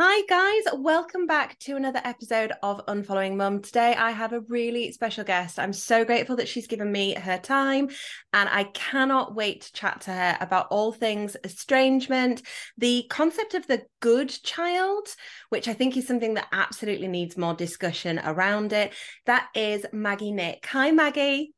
Hi, guys. Welcome back to another episode of Unfollowing Mum. Today, I have a really special guest. I'm so grateful that she's given me her time, and I cannot wait to chat to her about all things estrangement, the concept of the good child, which I think is something that absolutely needs more discussion around it. That is Maggie Nick. Hi, Maggie.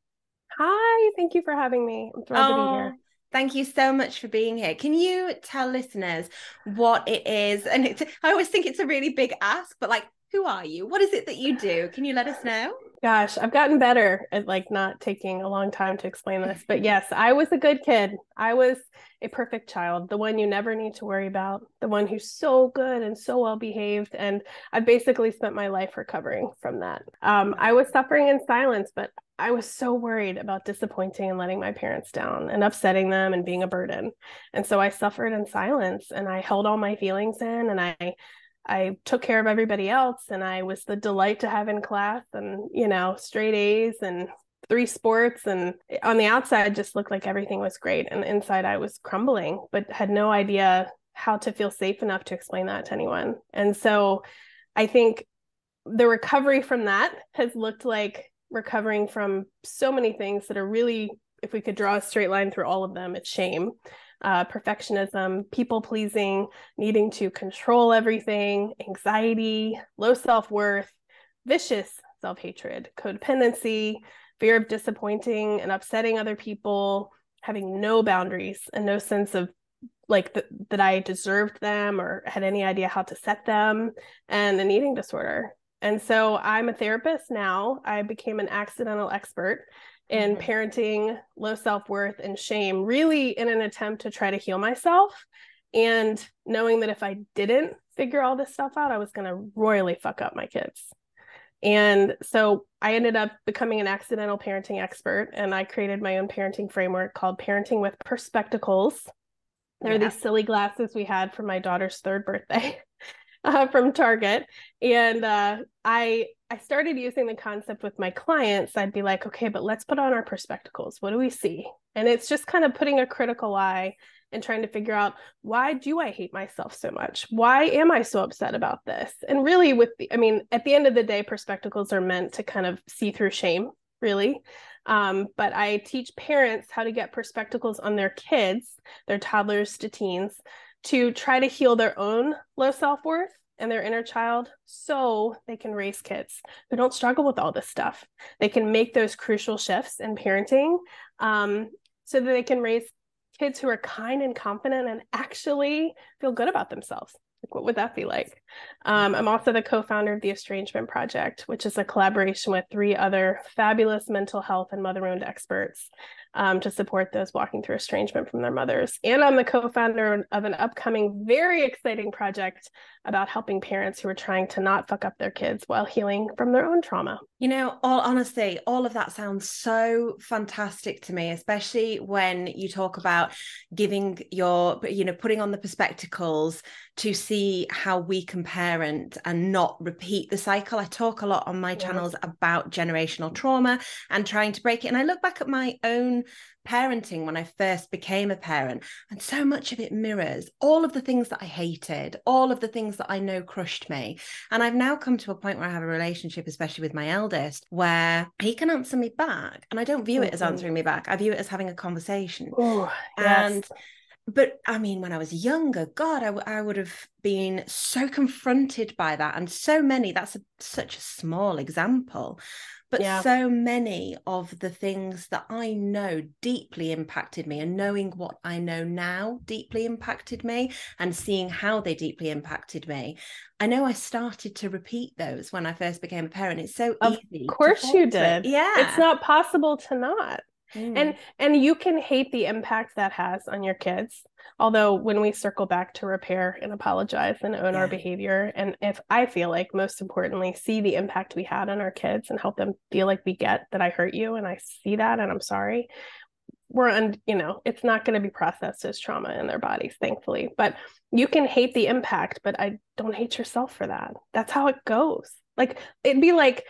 Hi, thank you for having me. I'm thrilled oh, to be here. Thank you so much for being here. Can you tell listeners what it is? And it's, I always think it's a really big ask, but like, who are you? What is it that you do? Can you let us know? Gosh, I've gotten better at like not taking a long time to explain this. But yes, I was a good kid. I was a perfect child, the one you never need to worry about, the one who's so good and so well behaved. And I basically spent my life recovering from that. Um, I was suffering in silence, but I was so worried about disappointing and letting my parents down and upsetting them and being a burden. And so I suffered in silence and I held all my feelings in and I I took care of everybody else and I was the delight to have in class and you know straight A's and three sports and on the outside just looked like everything was great and inside I was crumbling but had no idea how to feel safe enough to explain that to anyone. And so I think the recovery from that has looked like recovering from so many things that are really, if we could draw a straight line through all of them, it's shame, uh, perfectionism, people pleasing, needing to control everything, anxiety, low self worth, vicious self hatred, codependency, fear of disappointing and upsetting other people, having no boundaries and no sense of like th- that I deserved them or had any idea how to set them, and an eating disorder. And so I'm a therapist now. I became an accidental expert in mm-hmm. parenting, low self worth, and shame, really in an attempt to try to heal myself. And knowing that if I didn't figure all this stuff out, I was going to royally fuck up my kids. And so I ended up becoming an accidental parenting expert, and I created my own parenting framework called Parenting with Perspectacles. They're yeah. these silly glasses we had for my daughter's third birthday. uh, from Target, and uh, I I started using the concept with my clients. I'd be like, okay, but let's put on our perspectacles. What do we see? And it's just kind of putting a critical eye and trying to figure out why do I hate myself so much? Why am I so upset about this? And really, with the, I mean, at the end of the day, perspectacles are meant to kind of see through shame, really. Um, but I teach parents how to get perspectacles on their kids, their toddlers to teens, to try to heal their own low self worth and their inner child so they can raise kids who don't struggle with all this stuff. They can make those crucial shifts in parenting um, so that they can raise kids who are kind and confident and actually feel good about themselves. Like, what would that be like? Um, I'm also the co founder of the Estrangement Project, which is a collaboration with three other fabulous mental health and mother owned experts um, to support those walking through estrangement from their mothers. And I'm the co founder of an upcoming, very exciting project about helping parents who are trying to not fuck up their kids while healing from their own trauma. You know, all honesty, all of that sounds so fantastic to me, especially when you talk about giving your, you know, putting on the perspectacles to see how we can parent and not repeat the cycle. I talk a lot on my channels about generational trauma and trying to break it. And I look back at my own parenting when I first became a parent, and so much of it mirrors all of the things that I hated, all of the things that I know crushed me. And I've now come to a point where I have a relationship, especially with my eldest, where he can answer me back. And I don't view it as mm-hmm. answering me back, I view it as having a conversation. Oh, yes. And but I mean, when I was younger, God, I, w- I would have been so confronted by that. And so many, that's a, such a small example. But yeah. so many of the things that I know deeply impacted me, and knowing what I know now deeply impacted me, and seeing how they deeply impacted me. I know I started to repeat those when I first became a parent. It's so of easy. Of course, you did. It. Yeah. It's not possible to not. Mm. And and you can hate the impact that has on your kids. Although when we circle back to repair and apologize and own yeah. our behavior and if I feel like most importantly see the impact we had on our kids and help them feel like we get that I hurt you and I see that and I'm sorry. We're un, you know, it's not going to be processed as trauma in their bodies, thankfully. But you can hate the impact, but I don't hate yourself for that. That's how it goes. Like it'd be like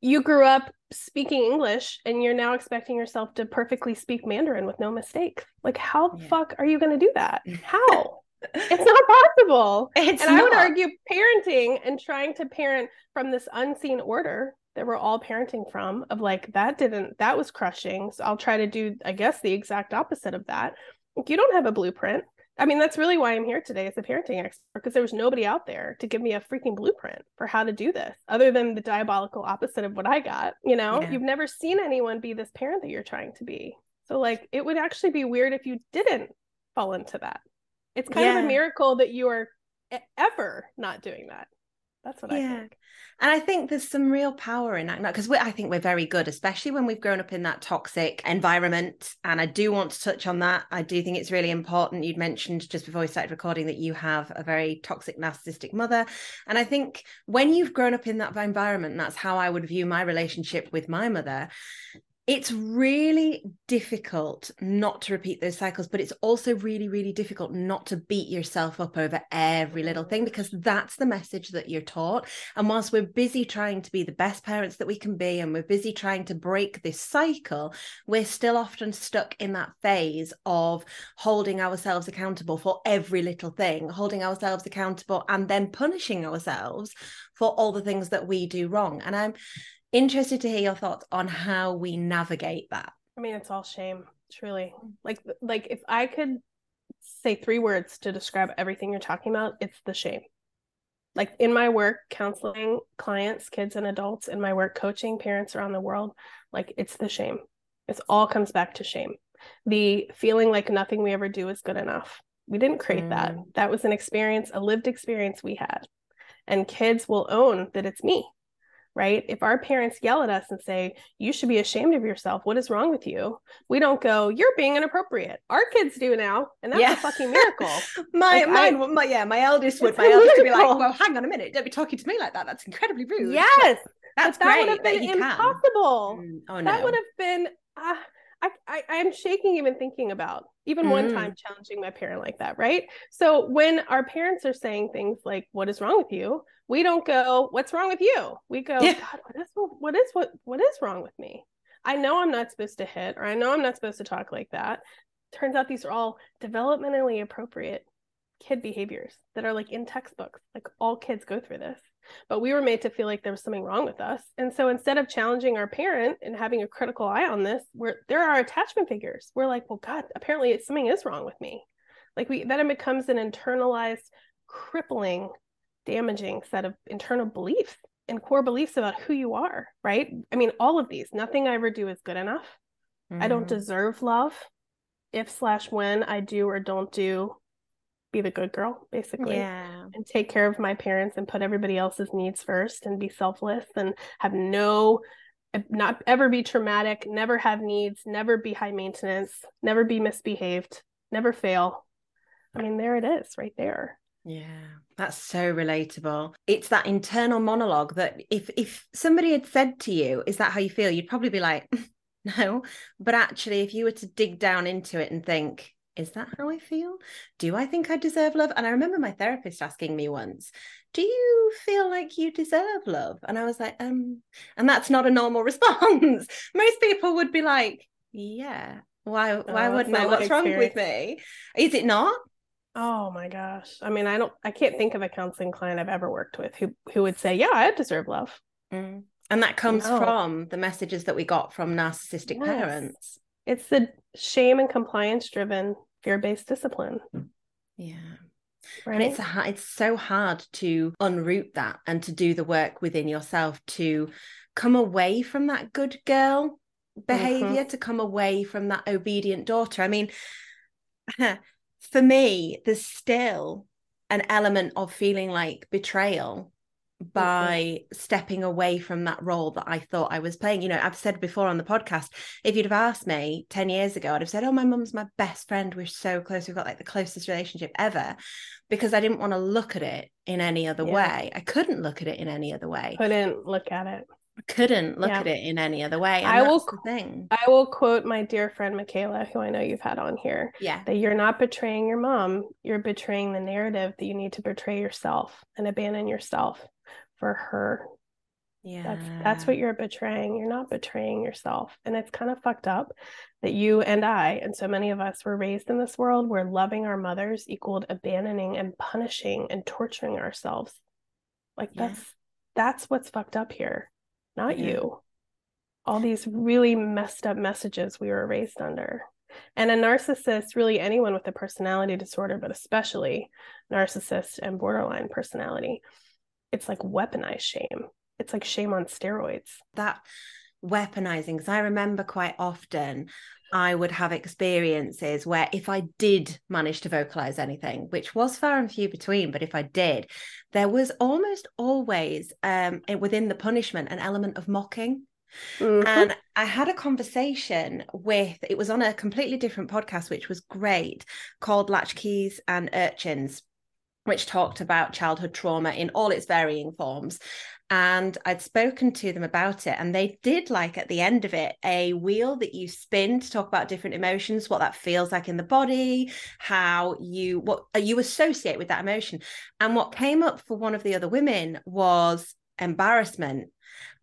you grew up speaking English and you're now expecting yourself to perfectly speak Mandarin with no mistakes. Like, how the yeah. fuck are you going to do that? How? it's not possible. It's and not. I would argue parenting and trying to parent from this unseen order that we're all parenting from of like that didn't that was crushing. So I'll try to do I guess the exact opposite of that. Like, you don't have a blueprint. I mean, that's really why I'm here today as a parenting expert, because there was nobody out there to give me a freaking blueprint for how to do this, other than the diabolical opposite of what I got. You know, yeah. you've never seen anyone be this parent that you're trying to be. So, like, it would actually be weird if you didn't fall into that. It's kind yeah. of a miracle that you are ever not doing that. That's what yeah. I think. And I think there's some real power in that because I think we're very good, especially when we've grown up in that toxic environment. And I do want to touch on that. I do think it's really important. You'd mentioned just before we started recording that you have a very toxic, narcissistic mother. And I think when you've grown up in that environment, that's how I would view my relationship with my mother it's really difficult not to repeat those cycles, but it's also really, really difficult not to beat yourself up over every little thing because that's the message that you're taught. And whilst we're busy trying to be the best parents that we can be, and we're busy trying to break this cycle, we're still often stuck in that phase of holding ourselves accountable for every little thing, holding ourselves accountable and then punishing ourselves for all the things that we do wrong. And I'm interested to hear your thoughts on how we navigate that. I mean, it's all shame, truly. Like, like if I could say three words to describe everything you're talking about, it's the shame. Like in my work, counseling clients, kids, and adults, in my work, coaching parents around the world, like it's the shame. It all comes back to shame. The feeling like nothing we ever do is good enough. We didn't create mm. that. That was an experience, a lived experience we had. And kids will own that it's me right? If our parents yell at us and say, you should be ashamed of yourself, what is wrong with you? We don't go, you're being inappropriate. Our kids do now. And that's yeah. a fucking miracle. my, like, mine, I, my, yeah, my eldest would, my eldest would be like, well, hang on a minute. Don't be talking to me like that. That's incredibly rude. Yes. That's that great would have been impossible. Mm, oh, no. That would have been, uh, I, I, I'm shaking even thinking about even mm. one time challenging my parent like that, right? So when our parents are saying things like, "What is wrong with you?" we don't go, "What's wrong with you?" We go, yeah. "God, what is what is what what is wrong with me?" I know I'm not supposed to hit, or I know I'm not supposed to talk like that. Turns out these are all developmentally appropriate kid behaviors that are like in textbooks. Like all kids go through this but we were made to feel like there was something wrong with us. And so instead of challenging our parent and having a critical eye on this we're there are attachment figures. We're like well god apparently something is wrong with me. Like we then it becomes an internalized crippling damaging set of internal beliefs and core beliefs about who you are right? I mean all of these. Nothing i ever do is good enough. Mm-hmm. i don't mm-hmm. deserve love. If slash when i do or don't do be the good girl basically yeah and take care of my parents and put everybody else's needs first and be selfless and have no eh, not ever be traumatic, never have needs, never be high maintenance, never be misbehaved, never fail. I mean, there it is right there. Yeah, that's so relatable. It's that internal monologue that if if somebody had said to you, "Is that how you feel?" you'd probably be like, "No." But actually, if you were to dig down into it and think, "Is that how I feel? Do I think I deserve love?" And I remember my therapist asking me once, "Do you feel like you deserve love?" And I was like, "Um," and that's not a normal response. Most people would be like, "Yeah." Why? Why oh, wouldn't I? What's wrong with me? Is it not? Oh my gosh. I mean, I don't I can't think of a counseling client I've ever worked with who who would say, "Yeah, I deserve love." Mm. And that comes no. from the messages that we got from narcissistic yes. parents. It's the shame and compliance driven fear-based discipline. Yeah. Right? And it's a, it's so hard to unroot that and to do the work within yourself to come away from that good girl behavior, mm-hmm. to come away from that obedient daughter. I mean, for me, there's still an element of feeling like betrayal by mm-hmm. stepping away from that role that I thought I was playing. You know, I've said before on the podcast, if you'd have asked me 10 years ago, I'd have said, Oh, my mum's my best friend. We're so close. We've got like the closest relationship ever because I didn't want to look at it in any other yeah. way. I couldn't look at it in any other way. Couldn't look at it couldn't look yeah. at it in any other way. I will thing. I will quote my dear friend Michaela, who I know you've had on here. Yeah. That you're not betraying your mom, you're betraying the narrative that you need to betray yourself and abandon yourself for her. Yeah. That's that's what you're betraying. You're not betraying yourself. And it's kind of fucked up that you and I and so many of us were raised in this world where loving our mothers equaled abandoning and punishing and torturing ourselves. Like yeah. that's that's what's fucked up here not yeah. you. All these really messed up messages we were raised under. And a narcissist, really anyone with a personality disorder, but especially narcissist and borderline personality, it's like weaponized shame. It's like shame on steroids. That weaponizing, because I remember quite often I would have experiences where if I did manage to vocalize anything, which was far and few between, but if I did, there was almost always um, within the punishment an element of mocking. Mm-hmm. And I had a conversation with, it was on a completely different podcast, which was great, called Latchkeys and Urchins which talked about childhood trauma in all its varying forms and I'd spoken to them about it, and they did like at the end of it a wheel that you spin to talk about different emotions, what that feels like in the body, how you what uh, you associate with that emotion. And what came up for one of the other women was embarrassment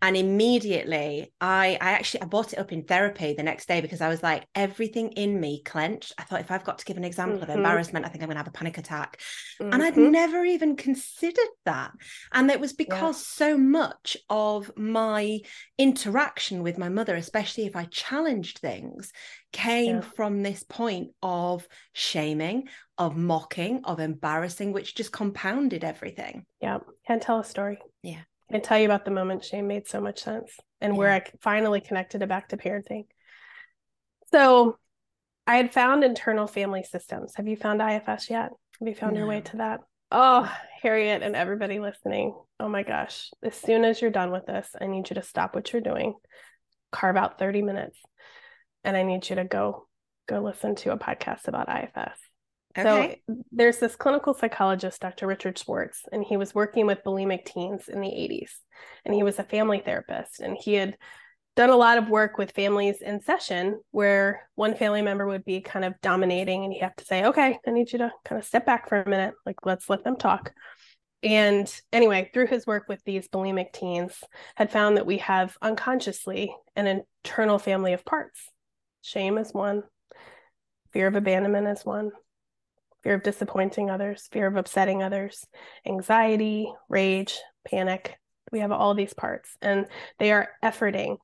and immediately i i actually i bought it up in therapy the next day because i was like everything in me clenched i thought if i've got to give an example mm-hmm. of embarrassment i think i'm going to have a panic attack mm-hmm. and i'd mm-hmm. never even considered that and it was because yeah. so much of my interaction with my mother especially if i challenged things came yeah. from this point of shaming of mocking of embarrassing which just compounded everything yeah can't tell a story yeah and tell you about the moment shame made so much sense and yeah. where I finally connected it back to parenting. So I had found internal family systems. Have you found IFS yet? Have you found no. your way to that? Oh, Harriet and everybody listening. Oh my gosh. As soon as you're done with this, I need you to stop what you're doing, carve out 30 minutes, and I need you to go go listen to a podcast about IFS. Okay. So there's this clinical psychologist, Dr. Richard Schwartz, and he was working with bulimic teens in the 80s. And he was a family therapist. And he had done a lot of work with families in session where one family member would be kind of dominating and you have to say, okay, I need you to kind of step back for a minute. Like, let's let them talk. And anyway, through his work with these bulimic teens, had found that we have unconsciously an internal family of parts. Shame is one, fear of abandonment is one, fear of disappointing others, fear of upsetting others, anxiety, rage, panic. We have all these parts, and they are efforting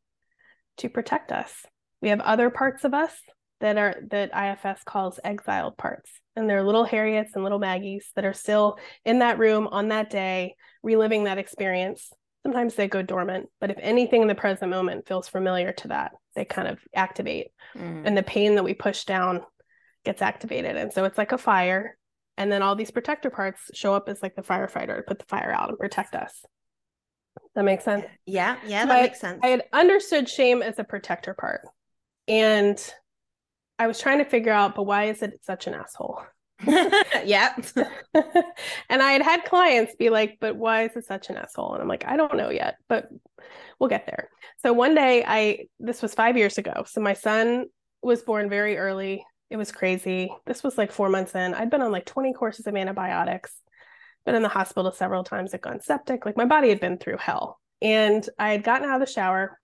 to protect us. We have other parts of us that are that IFS calls exiled parts. And they're little Harriets and little Maggies that are still in that room on that day, reliving that experience. Sometimes they go dormant, but if anything in the present moment feels familiar to that, they kind of activate. Mm. And the pain that we push down gets activated. And so it's like a fire. And then all these protector parts show up as like the firefighter to put the fire out and protect us. That makes sense. Yeah, yeah, So that I- makes sense. I had understood shame as a protector part. And I was trying to figure out, but why is it such an asshole? yeah. and I had had clients be like, but why is it such an asshole? And I'm like, I don't know yet, but we'll get there. So one day I, this was five years ago. So my son was born very early. It was crazy. This was like four months in. I'd been on like 20 courses of antibiotics, been in the hospital several times, had gone septic. Like my body had been through hell. And I had gotten out of the shower,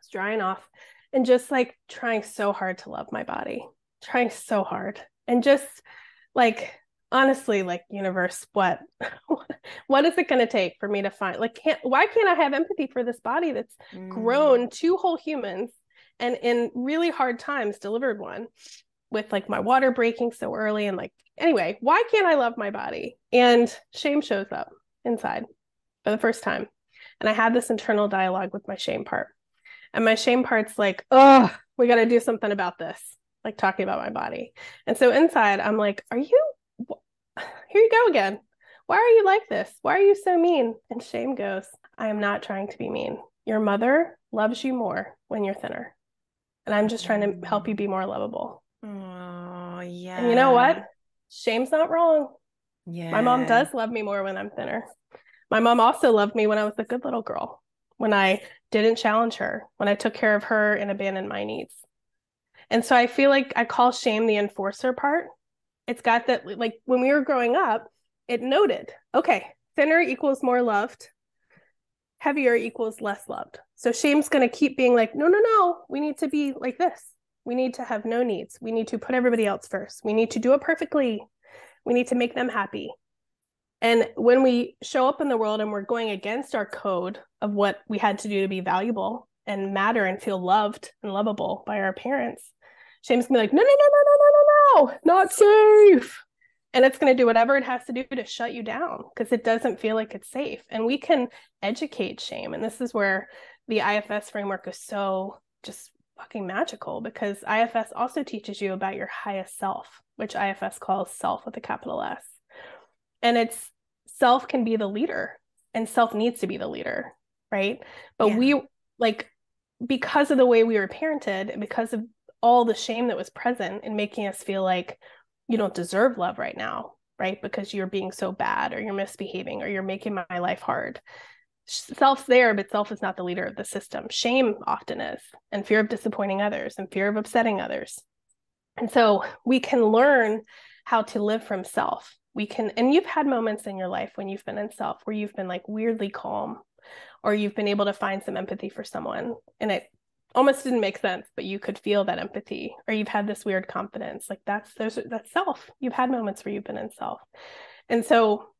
was drying off, and just like trying so hard to love my body, trying so hard. And just like honestly like universe what what is it going to take for me to find like can't why can't i have empathy for this body that's Mm. grown two whole humans and in really hard times delivered one with like my water breaking so early and like anyway why can't i love my body? And shame shows up inside for the first time. And i had this internal dialogue with my shame part. And my shame part's like oh we got to do something about this like talking about my body. And so inside i'm like are you here you go again. Why are you like this? Why are you so mean? And shame goes i am not trying to be mean. Your mother loves you more when you're thinner. And i'm just trying to help you be more lovable Oh, yeah. and you know what shame's not wrong Yeah. my mom does love me more when I'm thinner. My mom also loved me when I was a good little girl, when I didn't challenge her, when I took care of her and abandoned my needs. And so I feel like I call shame the enforcer part. It's got that, like when we were growing up, it noted, okay, thinner equals more loved, heavier equals less loved. So shame's going to keep being like, no, no, no, we need to be like this. We need to have no needs. We need to put everybody else first. We need to do it perfectly. We need to make them happy. And when we show up in the world and we're going against our code of what we had to do to be valuable and matter and feel loved and lovable by our parents, shame's gonna be like, no, no, no, no, no, no, no, no, not safe. And it's to do whatever it has to do to shut you down because it doesn't feel like it's safe. And we can educate shame. And this is where the IFS framework is so just fucking magical because IFS also teaches you about your highest self, which IFS calls self with a capital S. And it's self can be the leader and self needs to be the leader, right? But Yeah. we like because of the way we were parented and because of all the shame that was present in making us feel like you don't deserve love right now, right? Because you're being so bad or you're misbehaving or you're making my life hard. Self's there, but self is not the leader of the system. Shame often is, and fear of disappointing others and fear of upsetting others. And so we can learn how to live from self. We can, and you've had moments in your life when you've been in self where you've been like weirdly calm, or you've been able to find some empathy for someone. And it almost didn't make sense, but you could feel that empathy, or you've had this weird confidence. Like that's there's that's self. You've had moments where you've been in self. And so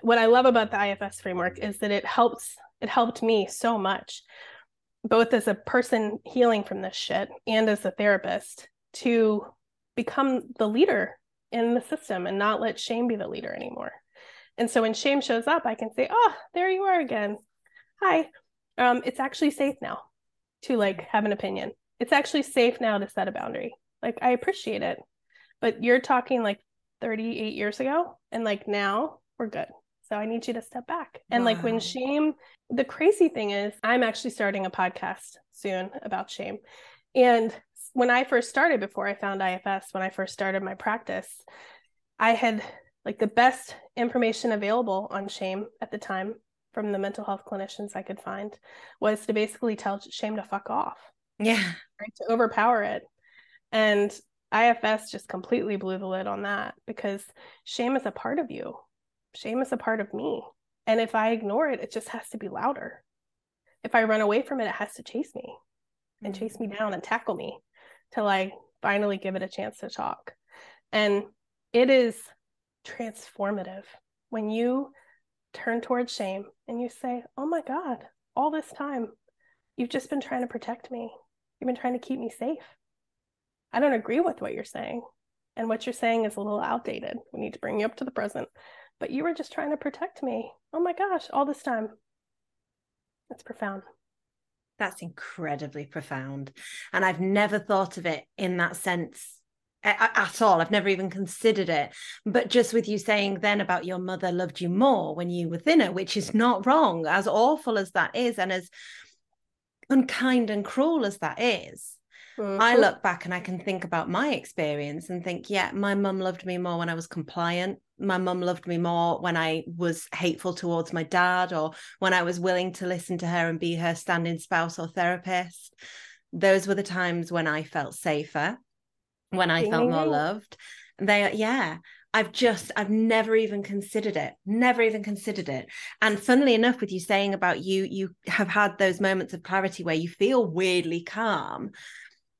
what I love about the IFS framework is that it helps it helped me so much, both as a person healing from this shit and as a therapist, to become the leader in the system and not let shame be the leader anymore. And so when shame shows up, I can say, "Oh, there you are again. Hi. Um, it's actually safe now to like have an opinion. It's actually safe now to set a boundary. Like I appreciate it. But you're talking like 38 years ago and like now we're good. So I need you to step back. And like when shame, the crazy thing is I'm actually starting a podcast soon about shame. And when I first started before I found IFS, when I first started my practice, I had like the best information available on shame at the time from the mental health clinicians I could find was to basically tell shame to fuck off, Yeah. right? To overpower it. And IFS just completely blew the lid on that because shame is a part of you. Shame is a part of me. And if I ignore it, it just has to be louder. If I run away from it, it has to chase me and chase me mm-hmm. down and tackle me till I finally give it a chance to talk. And it is transformative when you turn towards shame and you say, Oh my God, all this time, you've just been trying to protect me. You've been trying to keep me safe. I don't agree with what you're saying. And what you're saying is a little outdated. We need to bring you up to the present. But you were just trying to protect me. Oh my gosh, all this time. That's profound. That's incredibly profound. And I've never thought of it in that sense at all. I've never even considered it. But just with you saying then about your mother loved you more when you were thinner, which is not wrong, as awful as that is, and as unkind and cruel as that is. Mm-hmm. I look back and I can think about my experience and think, yeah, my mum loved me more when I was compliant. My mum loved me more when I was hateful towards my dad or when I was willing to listen to her and be her standing spouse or therapist. Those were the times when I felt safer when I felt more loved. They, yeah, I've just, I've never even considered it, never even considered it. And funnily enough, with you saying about you, you have had those moments of clarity where you feel weirdly calm.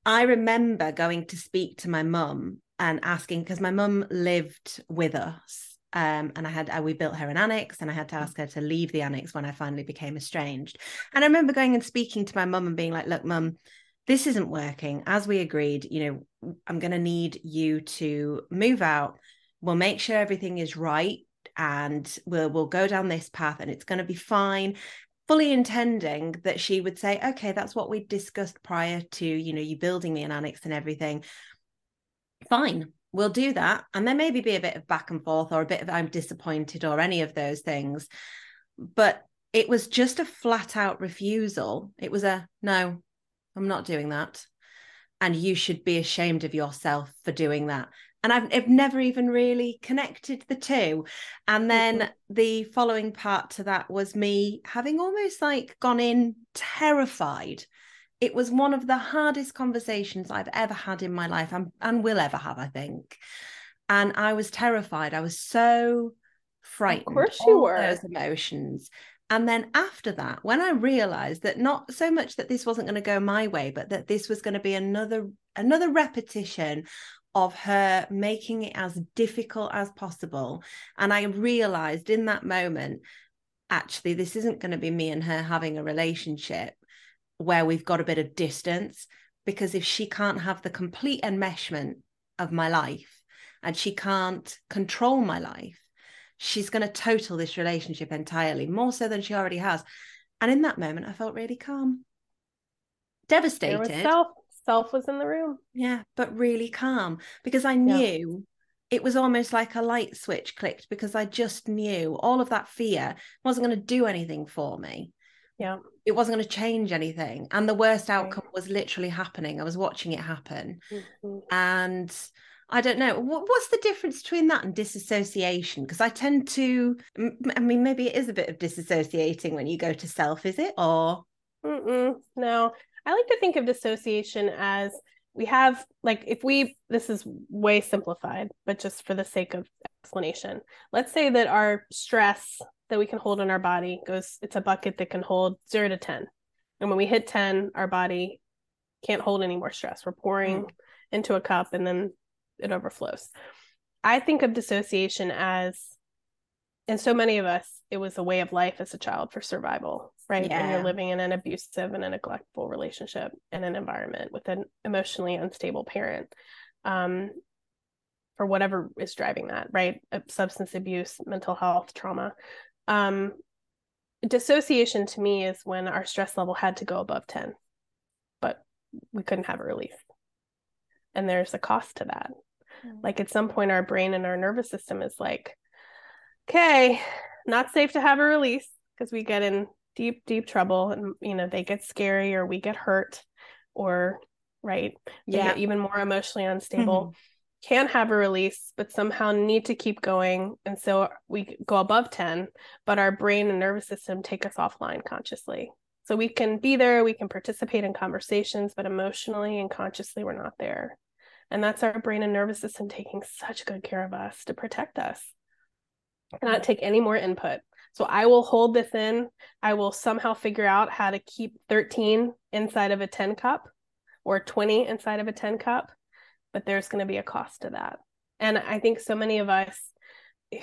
I remember going to speak to my mum and asking, because my mum lived with us. Um, and I had, uh, we built her an annex and I had to ask her to leave the annex when I finally became estranged. And I remember going and speaking to my mum and being like, look, mum, this isn't working. As we agreed, you know, I'm going to need you to move out. We'll make sure everything is right and we'll we'll go down this path and it's going to be fine fully intending that she would say okay that's what we discussed prior to you know you building me an annex and everything fine we'll do that and there maybe be a bit of back and forth or a bit of i'm disappointed or any of those things but it was just a flat out refusal it was a no I'm not doing that. And you should be ashamed of yourself for doing that. And I've, I've never even really connected the two. And then mm-hmm. the following part to that was me having almost like gone in terrified. It was one of the hardest conversations I've ever had in my life and, and will ever have, I think. And I was terrified. I was so frightened. Of course you were. Those emotions. And then after that, when I realized that not so much that this wasn't going to go my way, but that this was going to be another another repetition of her making it as difficult as possible. And I realized in that moment, actually, this isn't going to be me and her having a relationship where we've got a bit of distance. Because if she can't have the complete enmeshment of my life and she can't control my life, she's going to total this relationship entirely, more so than she already has. And in that moment, I felt really calm, devastated. self. Self was in the room. Yeah, but really calm because I knew yeah. it was almost like a light switch clicked because I just knew all of that fear wasn't going to do anything for me. Yeah. It wasn't going to change anything. And the worst outcome right. was literally happening. I was watching it happen. Mm-hmm. And I don't know. what's the difference between that and disassociation? Because I tend to, I mean, maybe it is a bit of disassociating when you go to self, is it? Or. Mm-mm, no, I like to think of dissociation as we have, like, if we, this is way simplified, but just for the sake of explanation, let's say that our stress that we can hold in our body goes, it's a bucket that can hold zero to 10. And when we hit 10, our body can't hold any more stress. We're pouring mm. into a cup and then it overflows. I think of dissociation as, and so many of us, it was a way of life as a child for survival, right? Yeah. When you're living in an abusive and a neglectful relationship in an environment with an emotionally unstable parent, um, for whatever is driving that, right? Uh, substance abuse, mental health, trauma. Um, dissociation to me is when our stress level had to go above 10, but we couldn't have a release. And there's a cost to that. Mm-hmm. Like at some point, our brain and our nervous system is like, okay, not safe to have a release because we get in deep, deep trouble and, you know, they get scary or we get hurt or, right, yeah. even more emotionally unstable. Mm-hmm. Can have a release, but somehow need to keep going. And so we go above 10, but our brain and nervous system take us offline consciously. So we can be there, we can participate in conversations, but emotionally and consciously, we're not there. And that's our brain and nervous system taking such good care of us to protect us. Not take any more input. So I will hold this in. I will somehow figure out how to keep 13 inside of a 10 cup or 20 inside of a 10 cup, but there's going to be a cost to that. And I think so many of us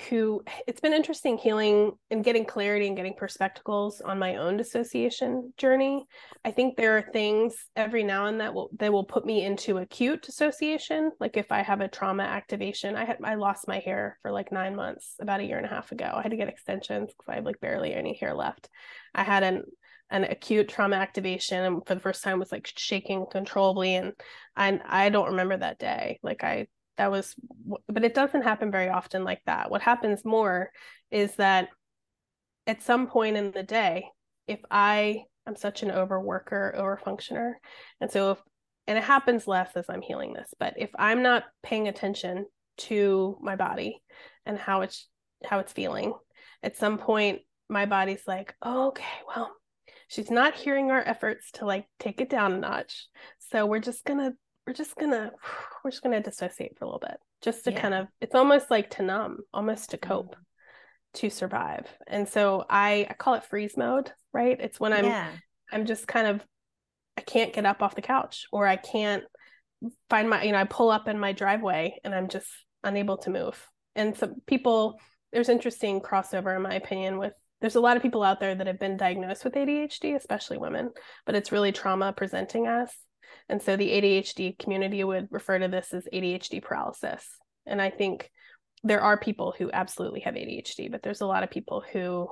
who it's been interesting healing and getting clarity and getting perspectives on my own dissociation journey. I think there are things every now and then will that will put me into acute dissociation. Like if I have a trauma activation, I had I lost my hair for like nine months about a year and a half ago. I had to get extensions because I have like barely any hair left. I had an an acute trauma activation and for the first time was like shaking controllably and I I don't remember that day. Like I that was but it doesn't happen very often like that. What happens more is that at some point in the day, if I I'm such an overworker, overfunctioner, and so if and it happens less as I'm healing this, but if I'm not paying attention to my body and how it's how it's feeling, at some point my body's like, oh, okay, well, she's not hearing our efforts to like take it down a notch. So we're just gonna we're just gonna we're just gonna dissociate for a little bit. Just to yeah. kind of it's almost like to numb, almost to cope. Mm-hmm. To survive. And so I, I call it freeze mode, right? It's when I'm yeah. I'm just kind of I can't get up off the couch or I can't find my you know I pull up in my driveway and I'm just unable to move. And so people there's interesting crossover in my opinion with there's a lot of people out there that have been diagnosed with ADHD, especially women, but it's really trauma presenting us. And so the ADHD community would refer to this as ADHD paralysis. And I think there are people who absolutely have ADHD, but there's a lot of people who,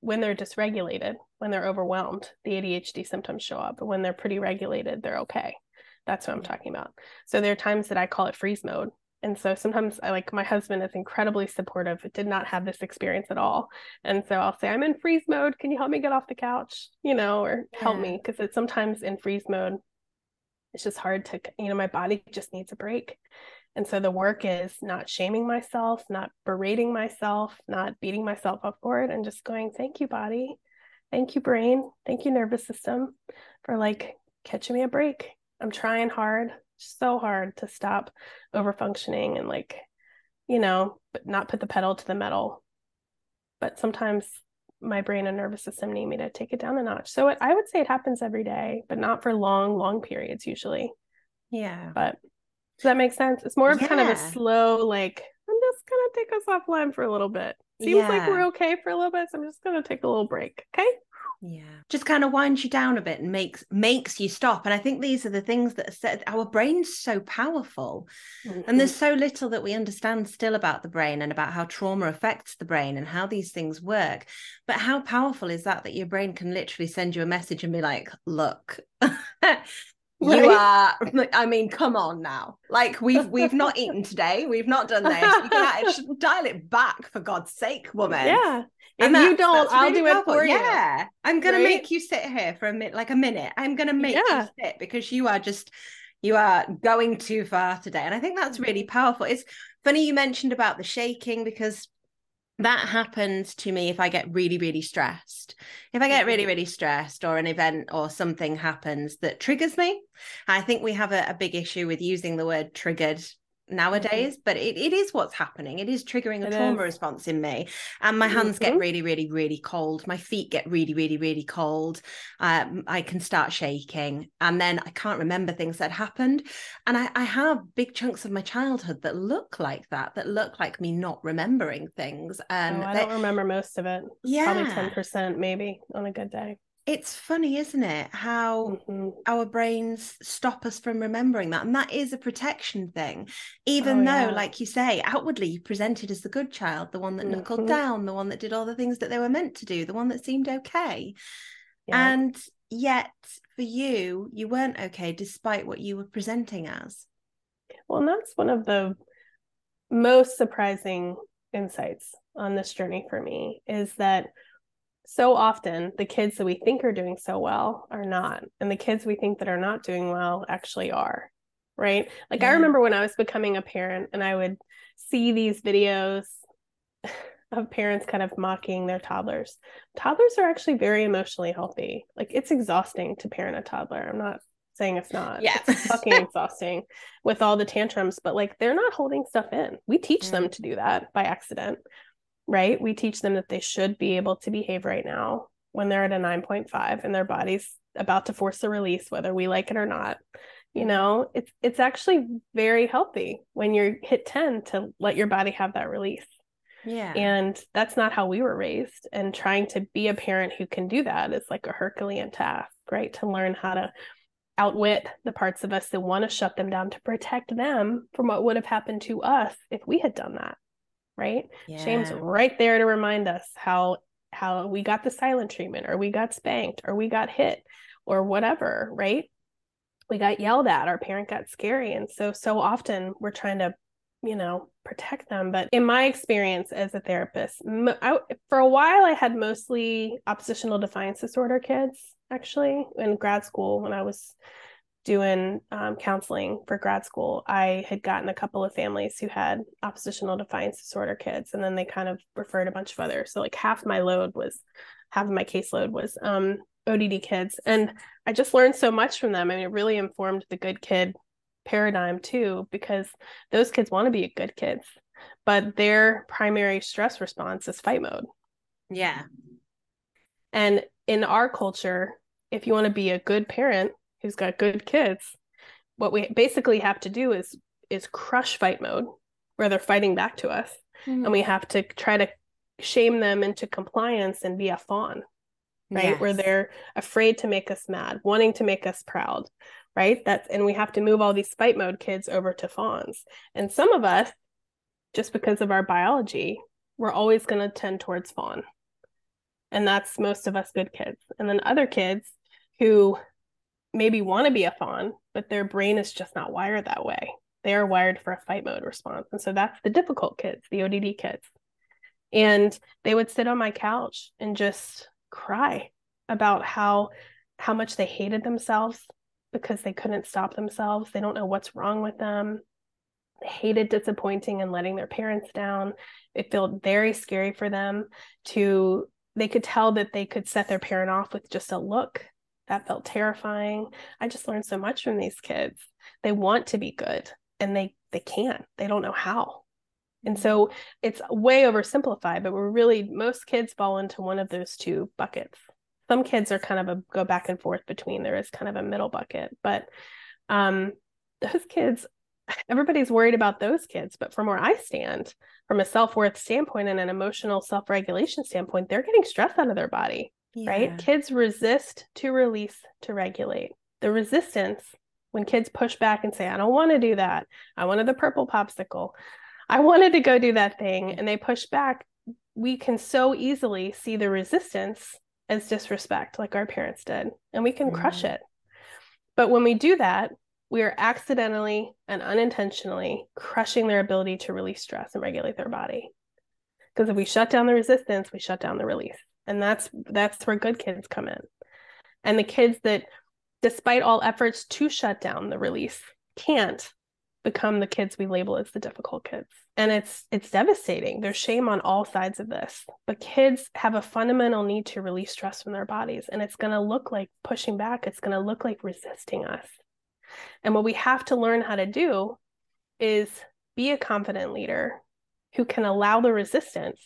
when they're dysregulated, when they're overwhelmed, the ADHD symptoms show up. But when they're pretty regulated, they're okay. That's what I'm talking about. So there are times that I call it freeze mode, and so sometimes I like my husband is incredibly supportive. Did not have this experience at all. And so I'll say, I'm in freeze mode. Can you help me get off the couch? You know, or yeah. help me. Cause it's sometimes in freeze mode, it's just hard to, you know, my body just needs a break. And so the work is not shaming myself, not berating myself, not beating myself up for it, and just going, thank you, body. Thank you, brain. Thank you, nervous system, for like catching me a break. I'm trying hard so hard to stop over functioning and like you know but not put the pedal to the metal but sometimes my brain and nervous system need me to take it down a notch. So it, i would say it happens every day but not for long long periods usually. Yeah. But does that make sense? It's more of yeah. kind of a slow like i'm just gonna take us offline for a little bit. Seems yeah. like we're okay for a little bit so i'm just gonna take a little break okay yeah. just kind of winds you down a bit and makes makes you stop. And i think these are the things that are said our brain's so powerful. Mm-hmm. and there's so little that we understand still about the brain and about how trauma affects the brain and how these things work. But how powerful is that that your brain can literally send you a message and be like look you are i mean come on now. Like we've we've not eaten today. We've not done this. You can dial it back for god's sake woman. Yeah if you don't, I'll really do it for you. Yeah. I'm gonna right? make you sit here for a minute, like a minute. I'm gonna make yeah. you sit because you are just you are going too far today. And I think that's really powerful. It's funny you mentioned about the shaking because that happens to me if I get really, really stressed. If I get really, mm-hmm. really stressed or an event or something happens that triggers me, I think we have a, a big issue with using the word triggered nowadays but it, it is what's happening. It is triggering a it trauma is. response in me and my hands mm-hmm. get really really really cold. My feet get really really really cold. Um, i can start shaking and then i can't remember things that happened and I, I have big chunks of my childhood that look like that that look like me not remembering things and oh, i don't remember most of it. Yeah. probably 10% maybe on a good day it's funny, isn't it? How mm-hmm. our brains stop us from remembering that. And that is a protection thing. Even oh, though, yeah. like you say, outwardly you presented as the good child, the one that mm-hmm. knuckled down, the one that did all the things that they were meant to do, the one that seemed okay. Yeah. And yet for you, you weren't okay despite what you were presenting as. Well, and that's one of the most surprising insights on this journey for me is that so often the kids that we think are doing so well are not and the kids we think that are not doing well actually are right? Like yeah. i remember when i was becoming a parent and i would see these videos of parents kind of mocking their toddlers. Toddlers are actually very emotionally healthy. Like it's exhausting to parent a toddler. I'm not saying it's not. Yeah. It's fucking exhausting with all the tantrums but like they're not holding stuff in. We teach mm. them to do that by accident right? We teach them that they should be able to behave right now when they're at a 9.5 and their body's about to force a release, whether we like it or not. You know, it's it's actually very healthy when you're hit 10 to let your body have that release. Yeah. And that's not how we were raised. And trying to be a parent who can do that is like a Herculean task, right? To learn how to outwit the parts of us that want to shut them down to protect them from what would have happened to us if we had done that right? Yeah. Shame's right there to remind us how how we got the silent treatment or we got spanked or we got hit or whatever, right? We got yelled at, our parent got scary. And so, so often we're trying to, you know, protect them. But in my experience as a therapist, I, for a while, I had mostly oppositional defiance disorder kids, actually, in grad school when I was doing um, counseling for grad school, I had gotten a couple of families who had oppositional defiance disorder kids, and then they kind of referred a bunch of others. So like half my load was, half of my caseload was um, ODD kids, and I just learned so much from them. I mean, it really informed the good kid paradigm too, because those kids want to be good kids, but their primary stress response is fight mode. Yeah. And in our culture, if you want to be a good parent, who's got good kids what we basically have to do is is crush fight mode where they're fighting back to us. Mm-hmm. and we have to try to shame them into compliance and be a fawn right? Yes. where they're afraid to make us mad wanting to make us proud right? That's and we have to move all these fight mode kids over to fawns. And some of us just because of our biology we're always going to tend towards fawn. And that's most of us good kids. And then other kids who maybe want to be a fawn, but their brain is just not wired that way. They are wired for a fight mode response. And so that's the difficult kids, the ODD kids. And they would sit on my couch and just cry about how how much they hated themselves because they couldn't stop themselves. They don't know what's wrong with them. They hated disappointing and letting their parents down. It felt very scary for them to they could tell that they could set their parent off with just a look that felt terrifying. I just learned so much from these kids. They want to be good and they they can't they don't know how. And so it's way oversimplified but we're really most kids fall into one of those two buckets. Some kids are kind of a go back and forth between. There is kind of a middle bucket but um those kids everybody's worried about those kids but from where i stand from a self-worth standpoint and an emotional self-regulation standpoint they're getting stress out of their body yeah. right? Kids resist to release to regulate. The resistance, when kids push back and say, I don't want to do that, I wanted the purple popsicle, I wanted to go do that thing, and they push back, we can so easily see the resistance as disrespect, like our parents did, and we can mm crush it. But when we do that, we are accidentally and unintentionally crushing their ability to release stress and regulate their body. Because if we shut down the resistance, we shut down the release and that's that's where good kids come in. And the kids that despite all efforts to shut down the release can't become the kids we label as the difficult kids. And it's it's devastating. There's shame on all sides of this. But kids have a fundamental need to release stress from their bodies. And it's going to look like pushing back. It's going to look like resisting us. And what we have to learn how to do is be a confident leader who can allow the resistance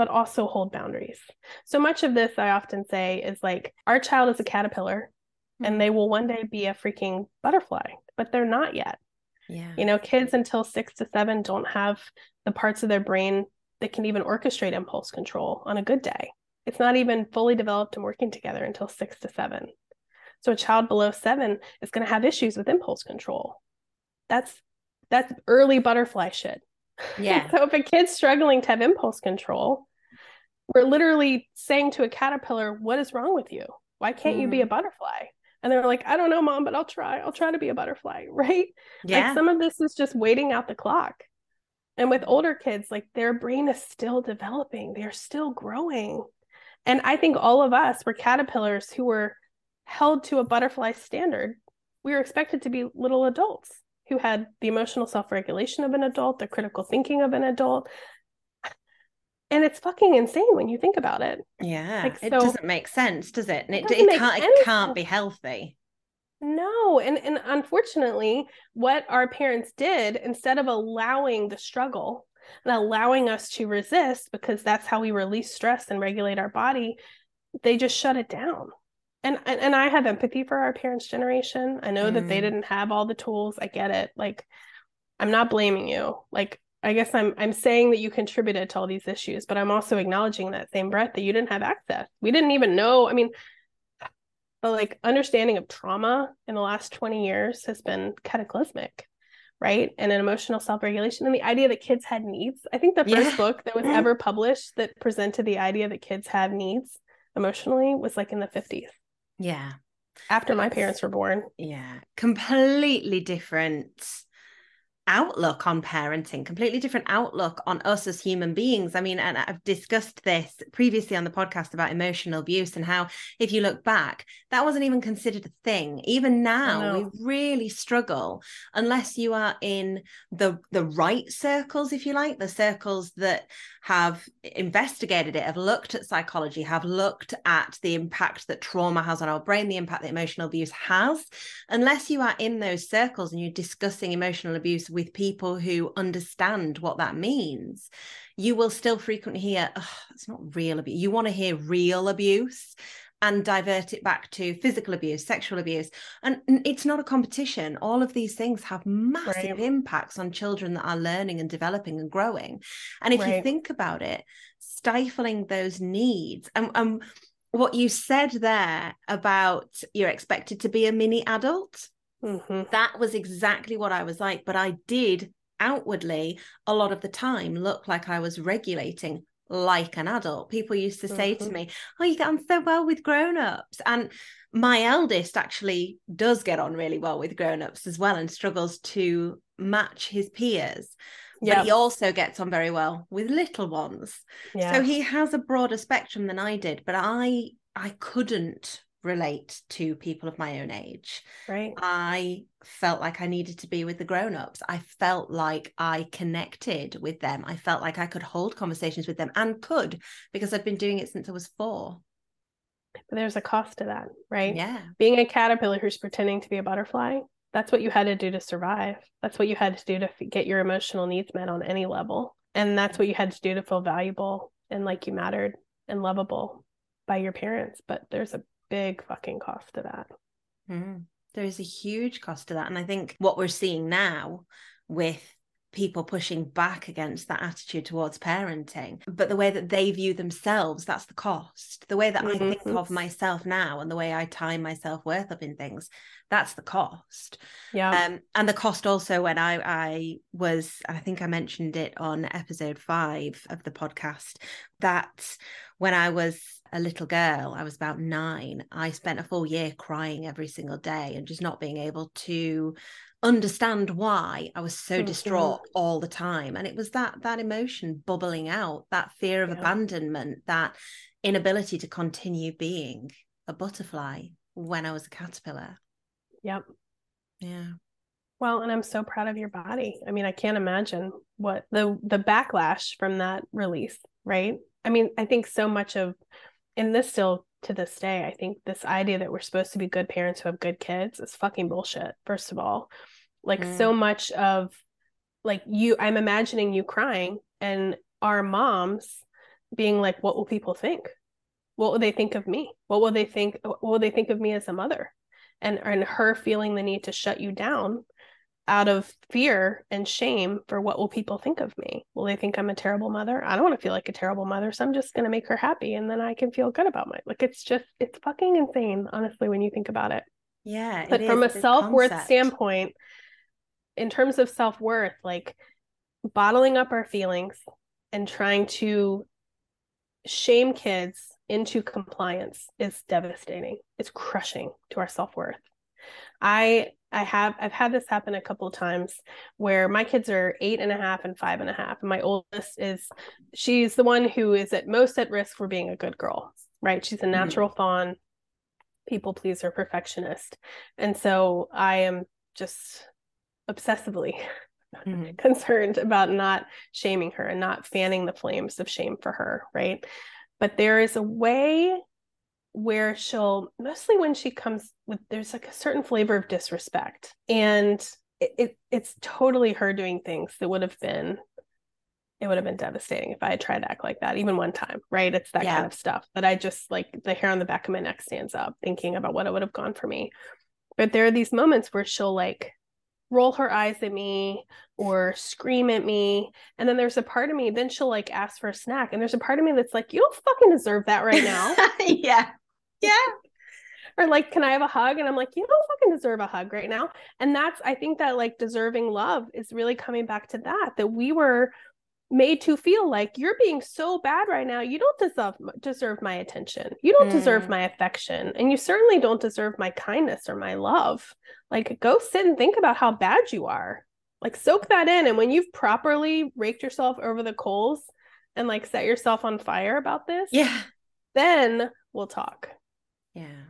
but also hold boundaries. So much of this, I often say, is like our child is a caterpillar mm-hmm. and they will one day be a freaking butterfly, but they're not yet. Yeah. You know, kids until six to seven don't have the parts of their brain that can even orchestrate impulse control on a good day. It's not even fully developed and working together until six to seven. So a child below seven is going to have issues with impulse control. That's that's early butterfly shit. Yeah. so if a kid's struggling to have impulse control, we're literally saying to a caterpillar, What is wrong with you? Why can't mm. you be a mm. butterfly? And they're like, I don't know, mom, but I'll try. I'll try to be a butterfly. Right. Yeah. Like some of this is just waiting out the clock. And with older kids, like their brain is still developing, they're still growing. And I think all of us were caterpillars who were held to a butterfly standard. We were expected to be little adults who had the emotional self regulation of an adult, the critical thinking of an adult, and it's fucking insane when you think about it. Yeah like, it doesn't make sense does it? And it, it, it can't it can't be healthy. No and and unfortunately what our parents did instead of allowing the struggle and allowing us to resist because that's how we release stress and regulate our body they just shut it down. And and, and i have empathy for our parents generation. I know mm. that they mm. didn't have all the tools. I get it. Like i'm not blaming you. Like I guess I'm I'm saying that you contributed to all these issues, but I'm also acknowledging that same breath that you didn't have access. We didn't even know. I mean, the like understanding of trauma in the last 20 years has been cataclysmic. right? And an emotional self regulation and the idea that kids had needs. I think the first Yeah. book that was mm-hmm. ever published that presented the idea that kids have needs emotionally was like in the 50s Yeah. after my parents were born. Yeah. Completely different outlook on parenting, completely different outlook on us as human beings. I mean, and I've discussed this previously on the podcast about emotional abuse and how, if you look back, that wasn't even considered a thing. Even now, we really struggle unless you are in the the right circles, if you like, the circles that have investigated it, have looked at psychology, have looked at the impact that trauma has on our brain, the impact that emotional abuse has. Unless you are in those circles and you're discussing emotional abuse with people who understand what that means, you will still frequently hear, "Ugh, it's not real abuse. You want to hear real abuse and divert it back to physical abuse, sexual abuse. And it's not a competition. All of these things have massive Right. impacts on children that are learning and developing and growing. And if you think about it, stifling those needs and, and what you said there about you're expected to be a mini adult, hmm that was exactly what I was like. But I did outwardly, a lot of the time, look like I was regulating like an adult. People used to say to Mhm. me, Oh, you get on so well with grown ups. And my eldest actually does get on really well with grown ups as well and struggles to match his peers. Yeah. But he also gets on very well with little ones. Yeah. So he has a broader spectrum than I did, but I I couldn't relate to people of my own age. right. I felt like I needed to be with the grown-ups. I felt like I connected with them. I felt like I could hold conversations with them and could because I've been doing it since I was 4. But there's a cost to that, right? Yeah. Being a caterpillar who's pretending to be a butterfly, that's what you had to do to survive. That's what you had to do to get your emotional needs met on any level. And that's what you had to do to feel valuable and like you mattered and lovable by your parents. But there's a big fucking cost to that. Mm. There is a huge cost to that. And I think what we're seeing now with people pushing back against that attitude towards parenting, but the way that they view themselves, that's the cost. The way that I think of myself now and the way I tie my self worth up in things, that's the cost. Yeah. Um, and the cost also when I I was, I think I mentioned it on episode five of the podcast, that when I was a little girl, I was about nine, I spent a full year crying every single day and just not being able to understand why I was so Mhm. distraught all the time. And it was that that emotion bubbling out, that fear of Yeah. abandonment, that inability to continue being a butterfly when I was a caterpillar. yep. Yeah. Well, and I'm so proud of your body. I mean, I can't imagine what the the backlash from that release, right? I mean, I think so much of and this still to this day, I think this idea that we're supposed to be good parents who have good kids is fucking bullshit, first of all. Like Mm. so much of like you I'm imagining you crying and our moms being like, what will people think? What will they think of me? What will they think what will they think of me as a mother? And and her feeling the need to shut you down out of fear and shame for what will people think of me? Will they think I'm a terrible mother? I don't want to feel like a terrible mother, so I'm just going to make her happy and then I can feel good about my like it's just it's fucking insane honestly when you think about it. Yeah. But from a self-worth concept. standpoint, in terms of self-worth, like bottling up our feelings and trying to shame kids into compliance is devastating. It's crushing to our self-worth. I I have I've had this happen a couple of times where my kids are eight and a half and five and a half. And my oldest is she's the one who is at most at risk for being a good girl, right? She's a natural fawn, people pleaser, perfectionist. And so I am just obsessively Mhm. concerned about not shaming her and not fanning the flames of shame for her, right? But there is a way where she'll mostly when she comes with there's like a certain flavor of disrespect and it, it it's totally her doing things that would have been it would have been devastating if I had tried to act like that even one time, right? It's that Yeah. kind of stuff that I just like the hair on the back of my neck stands up thinking about what it would have gone for me. But there are these moments where she'll like roll her eyes at me or scream at me. And then there's a part of me, then she'll like ask for a snack. And there's a part of me that's like, you don't fucking deserve that right now. yeah. Yeah. or like can i have a hug? And i'm like you don't fucking deserve a hug right now. And that's i think that like deserving love is really coming back to that that we were made to feel like you're being so bad right now. You don't deserve deserve my attention. You don't mm. deserve my affection. And you certainly don't deserve my kindness or my love. Like go sit and think about how bad you are. Like soak that in. And when you've properly raked yourself over the coals and like set yourself on fire about this yeah. then we'll talk yeah.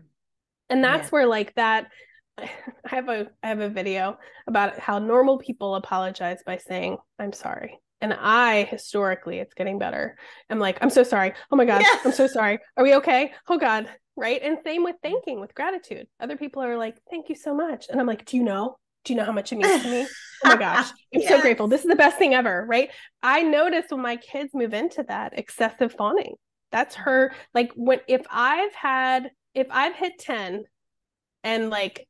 And that's yeah. where like that i have a i have a video about how normal people apologize by saying i'm sorry. And i historically it's getting better. I'm like i'm so sorry. Oh my god i'm so sorry. Are we okay? Oh god. Right? And same with mm. thanking with gratitude. Other people are like thank you so much. And i'm like do you know? Do you know how much it means to me? Oh my gosh. I'm yes. so grateful. This is the best thing ever. Right? I notice when my kids move into that excessive fawning. That's her like when if i've had if i've hit 10 and like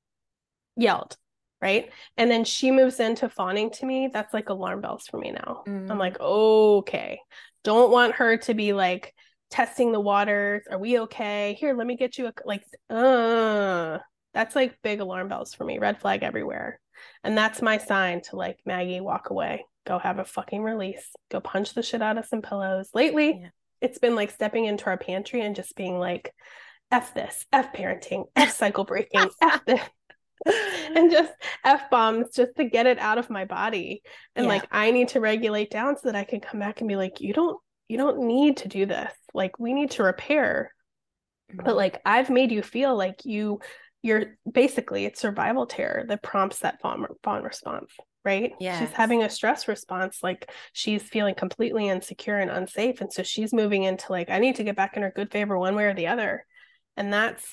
yelled right? And then she moves into fawning to me that's like alarm bells for me now. Mm. i'm like okay. Don't want her to be like testing the waters. Are we okay? Here let me get you a like uh that's like big alarm bells for me red flag everywhere. And that's my sign to like maggie walk away. Go have a fucking release. Go punch the shit out of some pillows. Lately yeah. it's been like stepping into our pantry and just being like f this f parenting f cycle breaking f this. And just f bombs just to get it out of my body. And yeah. like i need to regulate down so that i can come back and be like you don't you don't need to do this. Like we need to repair. Mm-hmm. but like i've made you feel like you you're basically it's survival terror that prompts that fawn, fawn response right? Yeah she's having a stress response like she's feeling completely insecure and unsafe. And so she's moving into like i need to get back in her good favor one way or the other and that's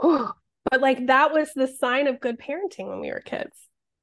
whew, but like that was the sign of good parenting when we were kids.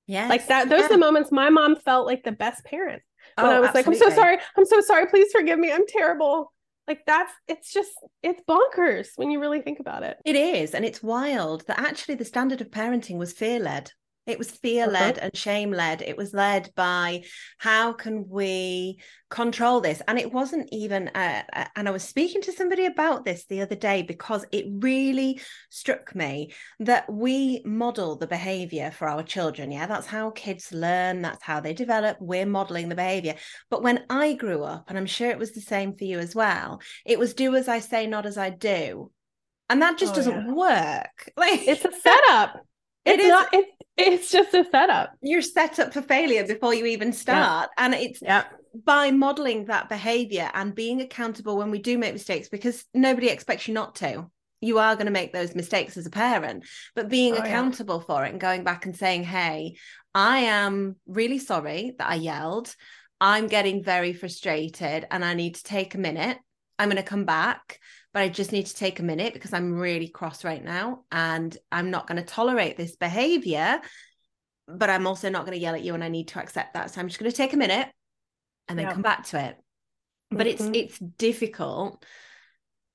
Yeah like that those yeah. are the moments my mom felt like the best parent. When oh, i was absolutely. like i'm so sorry. I'm so sorry. Please forgive me. I'm terrible. Like that's it's just it's bonkers when you really think about it. It is and it's wild that actually the standard of parenting was fear led it was fear led uh-huh. and shame led. It was led by how can we control this? And it wasn't even, uh, uh, and I was speaking to somebody about this the other day because it really struck me that we model the behavior for our children. Yeah, that's how kids learn, that's how they develop. We're modeling the behavior. But when I grew up, and I'm sure it was the same for you as well, it was do as I say, not as I do. And that just oh, doesn't yeah. work. Like it's a setup. It's it is, not it's it's just a setup. You're set up for failure before you even start. Yeah. And it's yeah. by modeling that behavior and being accountable when we do make mistakes, because nobody expects you not to. You are going to make those mistakes as a parent, but being oh, accountable yeah. for it and going back and saying, Hey, I am really sorry that I yelled. I'm getting very frustrated and I need to take a minute. I'm going to come back but I just need to take a minute because I'm really cross right now and I'm not going to tolerate this behavior. But I'm also not going to yell at you and I need to accept that. So I'm just going to take a minute and then yeah. come back to it. But mm-hmm. it's it's difficult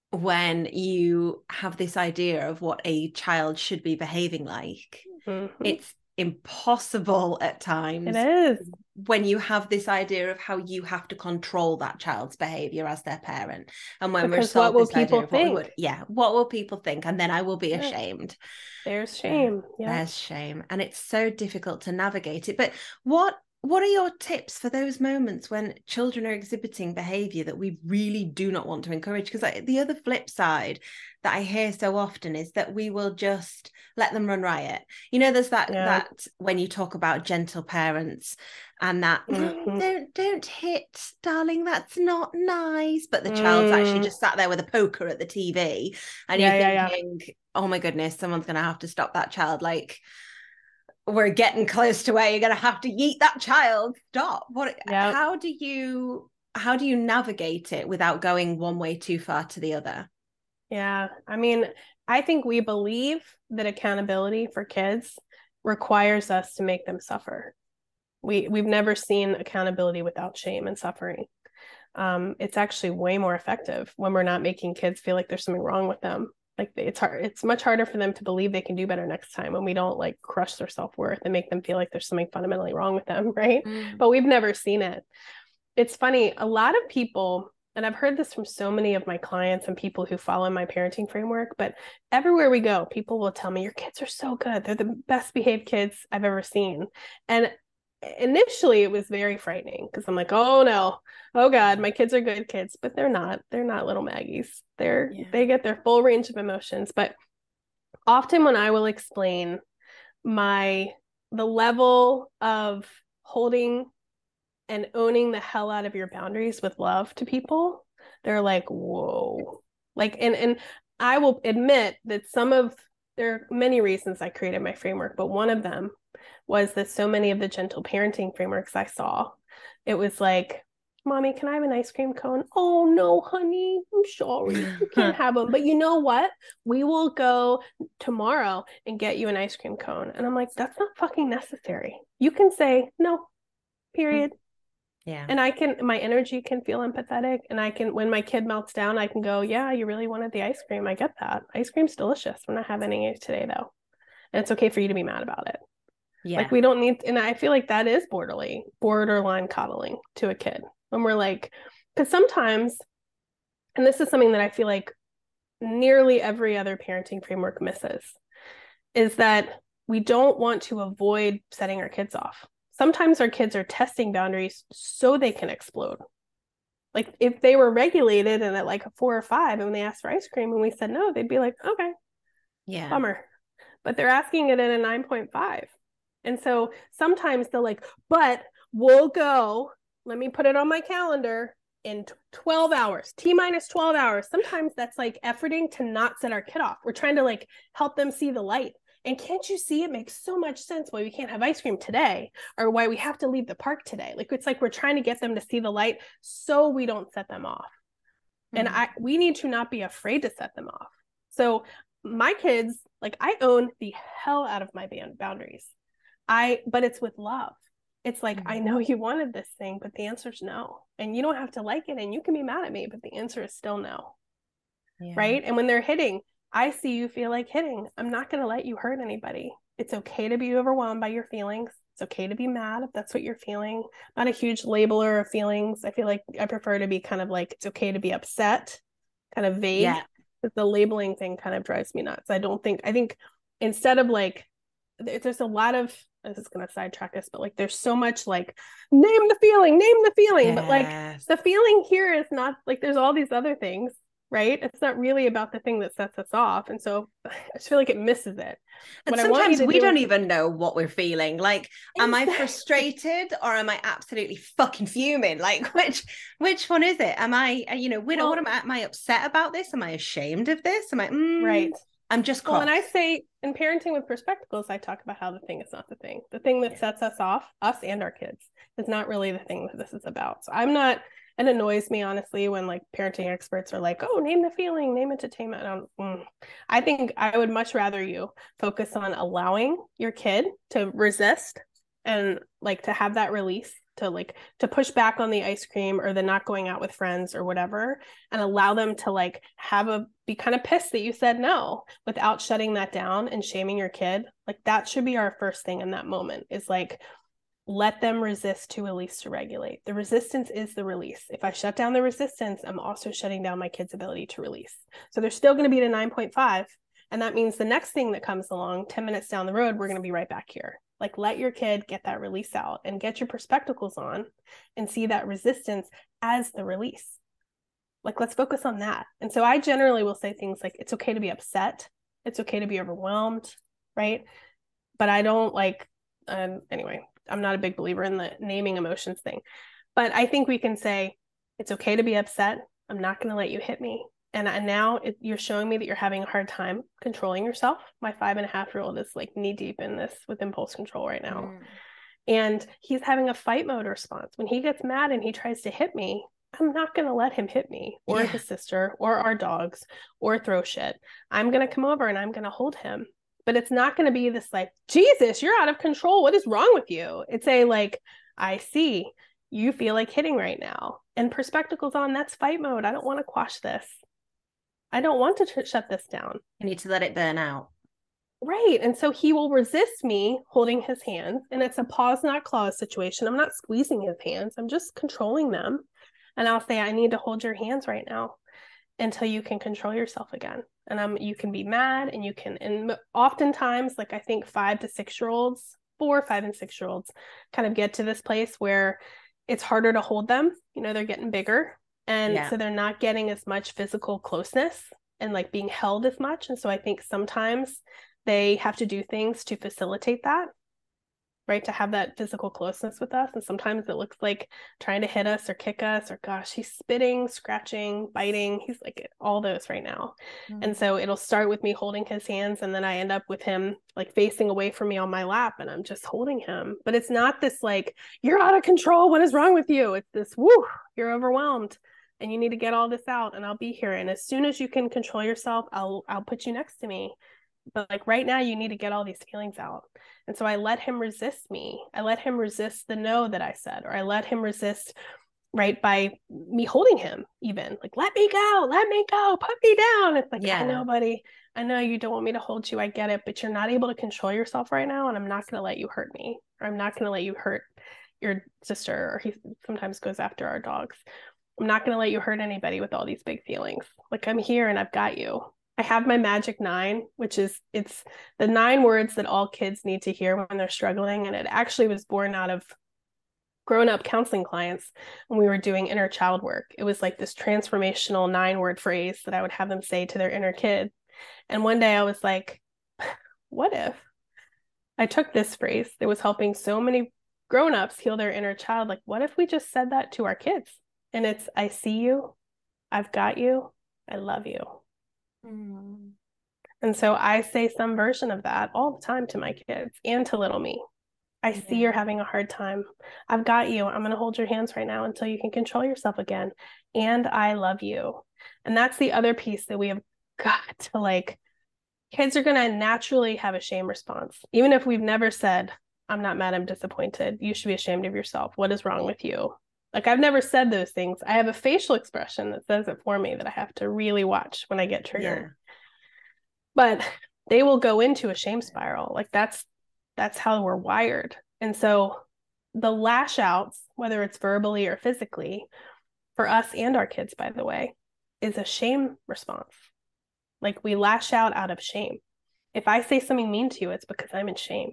when you have this idea of what a child should be behaving like. Mm-hmm. It's impossible at times. It is. When you have this idea of how you have to control that child's behavior as their parent. And when because we're what will people think? What would, yeah, what will people think? And then I will be ashamed. There's shame. Yeah. There's shame. And it's so difficult to navigate it. But what what are your tips for those moments when children are exhibiting behavior that we really do not want to encourage because the other flip side that i hear so often is that we will just let them run riot you know there's that yeah. that when you talk about gentle parents and that mm-hmm. don't don't hit darling that's not nice but the child's mm. actually just sat there with a poker at the tv and yeah, you're thinking yeah, oh my goodness someone's going to have to stop that child like we're getting close to where you're going to have to yeet that child. Stop. What yep. how do you how do you navigate it without going one way too far to the other? Yeah i mean i think we believe that accountability for kids requires us to make them suffer. We we've never seen accountability without shame and suffering. Um, it's actually way more effective when we're not making kids feel like there's something wrong with them like it's hard it's much harder for them to believe they can do better next time when we don't like crush their self-worth and make them feel like there's something fundamentally wrong with them right mm. but we've never seen it it's funny a lot of people and I've heard this from so many of my clients and people who follow my parenting framework, but everywhere we go, people will tell me, Your kids are so good. They're the best behaved kids I've ever seen. And initially it was very frightening because I'm like, oh no, oh God, my kids are good kids, but they're not. They're not little Maggies. They're yeah. they get their full range of emotions. But often when I will explain my the level of holding and owning the hell out of your boundaries with love to people, they're like, whoa. Like and and I will admit that some of there are many reasons I created my framework, but one of them was that so many of the gentle parenting frameworks I saw, it was like, Mommy, can I have an ice cream cone? Oh no, honey, I'm sorry. You can't have them. But you know what? We will go tomorrow and get you an ice cream cone. And I'm like, that's not fucking necessary. You can say no, period. Yeah. And I can, my energy can feel empathetic. And I can, when my kid melts down, I can go, yeah, you really wanted the ice cream. I get that. Ice cream's delicious. We're not having any today though. And it's okay for you to be mad about it. Yeah. Like we don't need, and I feel like that is borderline, borderline coddling to a kid when we're like, because sometimes, and this is something that I feel like nearly every other parenting framework misses, is that we don't want to avoid setting our kids off. Sometimes our kids are testing boundaries so they can explode. Like if they were regulated and at like a four or five, and they asked for ice cream and we said no, they'd be like, okay, yeah, bummer. But they're asking it at a 9.5. And so sometimes they're like, but we'll go. Let me put it on my calendar in 12 hours, T minus 12 hours. Sometimes that's like efforting to not set our kid off. We're trying to like help them see the light. And can't you see it makes so much sense why we can't have ice cream today or why we have to leave the park today? Like it's like we're trying to get them to see the light so we don't set them off. Mm-hmm. And I we need to not be afraid to set them off. So my kids, like I own the hell out of my band boundaries. I, but it's with love. It's like, mm-hmm. I know you wanted this thing, but the answer is no. And you don't have to like it and you can be mad at me, but the answer is still no. Yeah. Right. And when they're hitting, I see you feel like hitting. I'm not going to let you hurt anybody. It's okay to be overwhelmed by your feelings. It's okay to be mad if that's what you're feeling. Not a huge labeler of feelings. I feel like I prefer to be kind of like, it's okay to be upset, kind of vague. Yeah. But the labeling thing kind of drives me nuts. I don't think, I think instead of like, there's a lot of this is going to sidetrack us, but like there's so much like name the feeling, name the feeling. Yes. But like the feeling here is not like there's all these other things, right? It's not really about the thing that sets us off. And so I just feel like it misses it. And what sometimes we do don't is... even know what we're feeling. Like, exactly. am I frustrated or am I absolutely fucking fuming? Like, which which one is it? Am I, you know, well, what am I, am I upset about this? Am I ashamed of this? Am I mm, right? I'm just cross. well, and I say in parenting with perspectacles, I talk about how the thing is not the thing. The thing that sets us off, us and our kids, is not really the thing that this is about. So I'm not. It annoys me honestly when like parenting experts are like, "Oh, name the feeling, name entertainment." I, mm. I think I would much rather you focus on allowing your kid to resist and like to have that release to like to push back on the ice cream or the not going out with friends or whatever and allow them to like have a be kind of pissed that you said no without shutting that down and shaming your kid like that should be our first thing in that moment is like let them resist to release to regulate. The resistance is the release. If i shut down the resistance i'm also shutting down my kid's ability to release. So they're still going to be at a 9.5 and that means the next thing that comes along 10 minutes down the road we're going to be right back here like let your kid get that release out and get your perspectacles on and see that resistance as the release. Like let's focus on that. And so I generally will say things like it's okay to be upset, it's okay to be overwhelmed, right? But I don't like um anyway, I'm not a big believer in the naming emotions thing. But I think we can say it's okay to be upset. I'm not going to let you hit me and, and now it, you're showing me that you're having a hard time controlling yourself. My five and a half year old is like knee deep in this with impulse control right now. Mm. and he's having a fight mode response. When he gets mad and he tries to hit me i'm not going to let him hit me or yeah. his sister or our dogs or throw shit. I'm going to come over and i'm going to hold him. But it's not going to be this like jesus you're out of control. What is wrong with you? It's a like i see. You feel like hitting right now. And perspectacles on that's fight mode. I don't want to quash this I don't want to sh- shut this down. I need to let it burn out. Right. And so he will resist me holding his hands. And it's a paws, not claws situation. I'm not squeezing his hands, I'm just controlling them. And I'll say, I need to hold your hands right now until you can control yourself again. And um, you can be mad and you can, and oftentimes, like I think five to six year olds, four, five, and six year olds kind of get to this place where it's harder to hold them. You know, they're getting bigger. And yeah. so they're not getting as much physical closeness and like being held as much. And so I think sometimes they have to do things to facilitate that right? To have that physical closeness with us. And sometimes it looks like trying to hit us or kick us or gosh he's spitting scratching biting. He's like all those right now. Mm-hmm. and so it'll start with me holding his hands and then i end up with him like facing away from me on my lap and i'm just holding him. But it's not this like you're out of control. What is wrong with you? It's this whoo you're overwhelmed and you need to get all this out and i'll be here. And as soon as you can control yourself i'll i'll put you next to me. But like right now you need to get all these feelings out. And so i let him resist me. I let him resist the no that i said or i let him resist right by me holding him even. Like let me go let me go put me down. It's like yeah. i know buddy. I know you don't want me to hold you. I get it. But you're not able to control yourself right now and i'm not going to let you hurt me. Or i'm not going to let you hurt your sister or he sometimes goes after our dogs i'm not going to let you hurt anybody with all these big feelings like i'm here and i've got you I have my magic nine, which is it's the nine words that all kids need to hear when they're struggling. And it actually was born out of grown up counseling clients when we were doing inner child work. It was like this transformational nine word phrase that I would have them say to their inner kid. And one day I was like, what if I took this phrase that was helping so many grown ups heal their inner child? Like, what if we just said that to our kids? And it's, I see you, I've got you, I love you. Mm. And so I say some version of that all the time to my kids and to little me. I see you're having a hard time. I've got you. I'm going to hold your hands right now until you can control yourself again. And I love you. And that's the other piece that we have got to like, kids are going to naturally have a shame response. Even if we've never said, I'm not mad, I'm disappointed. You should be ashamed of yourself. What is wrong with you? Like I've never said those things. I have a facial expression that says it for me that I have to really watch when I get triggered. Yeah. But they will go into a shame spiral. Like that's that's how we're wired. And so the lash outs, whether it's verbally or physically, for us and our kids, by the way, is a shame response. Like we lash out out of shame. If I say something mean to you, it's because I'm in shame.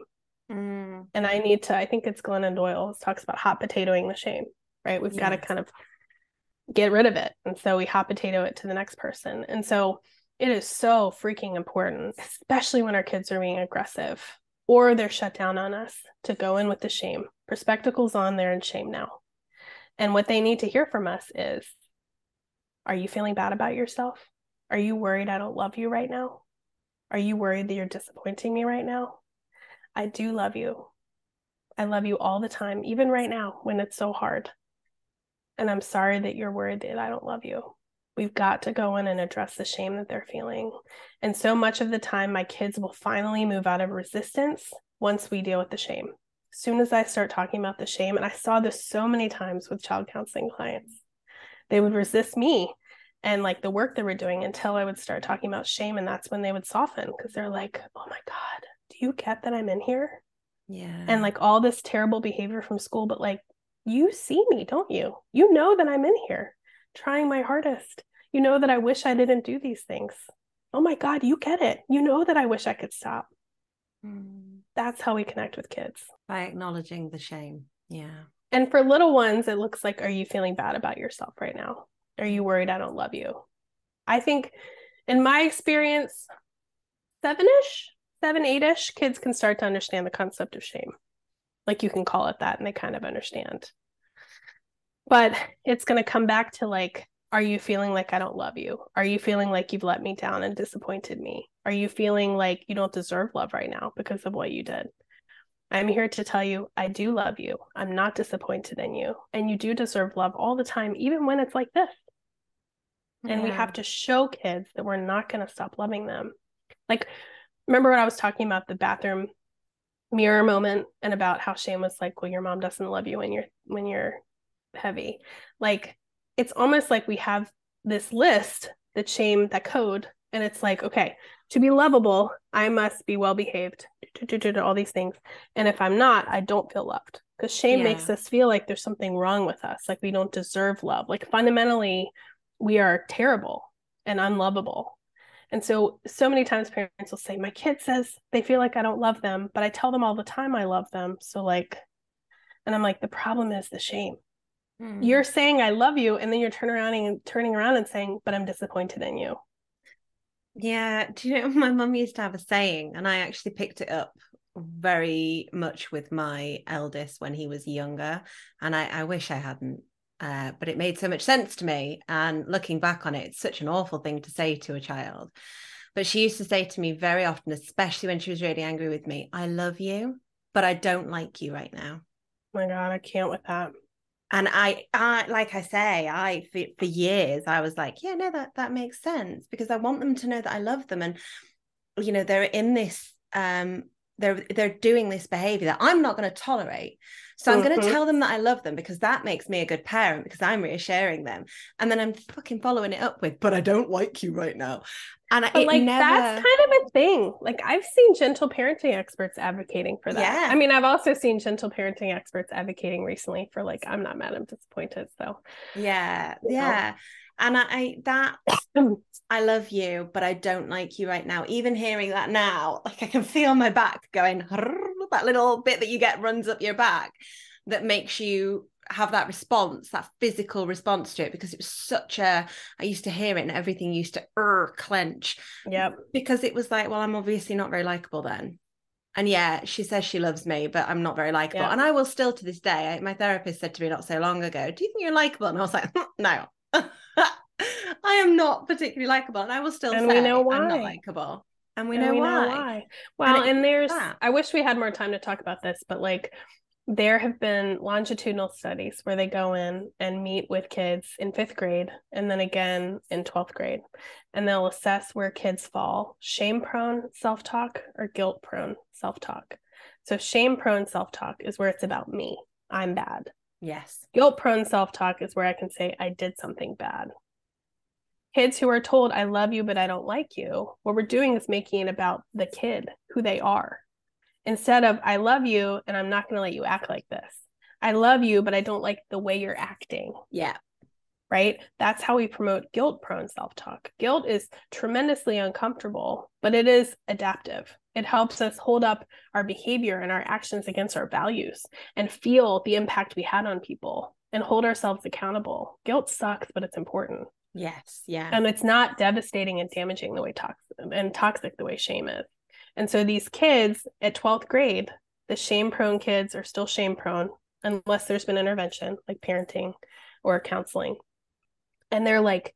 Mm. And I need to, I think it's Glennon Doyle talks about hot potatoing the shame right? We've yes. got to kind of get rid of it. And so we hot potato it to the next person. And so it is so freaking important, especially when our kids are being aggressive or they're shut down on us to go in with the shame. Perspectacles on, they're in shame now. And what they need to hear from us is Are you feeling bad about yourself? Are you worried I don't love you right now? Are you worried that you're disappointing me right now? I do love you. I love you all the time, even right now when it's so hard. And I'm sorry that you're worried that I don't love you. We've got to go in and address the shame that they're feeling. And so much of the time, my kids will finally move out of resistance once we deal with the shame. As soon as I start talking about the shame, and I saw this so many times with child counseling clients, they would resist me and like the work that we're doing until I would start talking about shame. And that's when they would soften because they're like, oh my God, do you get that I'm in here? Yeah. And like all this terrible behavior from school, but like you see me, don't you? You know that I'm in here trying my hardest. You know that I wish I didn't do these things. Oh my God, you get it. You know that I wish I could stop. Mm. That's how we connect with kids by acknowledging the shame. Yeah. And for little ones, it looks like, are you feeling bad about yourself right now? Are you worried I don't love you? I think in my experience, seven ish, seven, eight ish, kids can start to understand the concept of shame like you can call it that and they kind of understand. But it's going to come back to like are you feeling like i don't love you are you feeling like you've let me down and disappointed me? Are you feeling like you don't deserve love right now because of what you did? I'm here to tell you i do love you. I'm not disappointed in you. And you do deserve love all the time even when it's like this. Yeah. and we have to show kids that we're not going to stop loving them. Like remember when i was talking about the bathroom mirror moment and about how shame was like well your mom doesn't love you when you're when you're heavy like it's almost like we have this list that shame that code And it's like, okay, to be lovable, I must be well behaved, all these things. And if I'm not, I don't feel loved because shame yeah. makes us feel like there's something wrong with us, like we don't deserve love. Like fundamentally, we are terrible and unlovable. And so, so many times parents will say, My kid says they feel like I don't love them, but I tell them all the time I love them. So, like, and I'm like, the problem is the shame. Mm. You're saying I love you, and then you're turning around and turning around and saying, But I'm disappointed in you. Yeah. Do you know my mum used to have a saying, and I actually picked it up very much with my eldest when he was younger. And I, I wish I hadn't uh, but it made so much sense to me. And looking back on it, it's such an awful thing to say to a child. But she used to say to me very often, especially when she was really angry with me, I love you, but I don't like you right now. Oh my God, I can't with that. And I, I, like I say, I for, for years I was like, yeah, no, that that makes sense because I want them to know that I love them, and you know they're in this um they're they're doing this behavior that I'm not going to tolerate. So I'm mm-hmm. going to tell them that I love them because that makes me a good parent because I'm reassuring them. And then I'm fucking following it up with, but I don't like you right now. And but like never... that's kind of a thing. Like I've seen gentle parenting experts advocating for that. Yeah. I mean, I've also seen gentle parenting experts advocating recently for like, I'm not mad, I'm disappointed. So yeah, yeah. Know and I, I that I love you, but I don't like you right now. Even hearing that now, like I can feel my back going. That little bit that you get runs up your back, that makes you have that response, that physical response to it, because it was such a. I used to hear it, and everything used to er clench. Yeah, because it was like, well, I'm obviously not very likable then. And yeah, she says she loves me, but I'm not very likable. Yeah. And I will still to this day. My therapist said to me not so long ago, "Do you think you're likable?" And I was like, "No." I am not particularly likable, and I will still and say we know why. I'm not likable. And we, and know, we why. know why. Well, and, and there's I wish we had more time to talk about this, but like there have been longitudinal studies where they go in and meet with kids in fifth grade and then again in 12th grade. And they'll assess where kids fall shame prone self talk or guilt prone self talk. So, shame prone self talk is where it's about me. I'm bad. Yes. Guilt prone self talk is where I can say, I did something bad. Kids who are told, I love you, but I don't like you, what we're doing is making it about the kid, who they are, instead of, I love you, and I'm not going to let you act like this. I love you, but I don't like the way you're acting. Yeah. Right. That's how we promote guilt prone self talk. Guilt is tremendously uncomfortable, but it is adaptive. It helps us hold up our behavior and our actions against our values and feel the impact we had on people and hold ourselves accountable. Guilt sucks, but it's important. Yes. Yeah. And it's not devastating and damaging the way toxic and toxic the way shame is. And so these kids at 12th grade, the shame prone kids are still shame prone unless there's been intervention like parenting or counseling. And they're like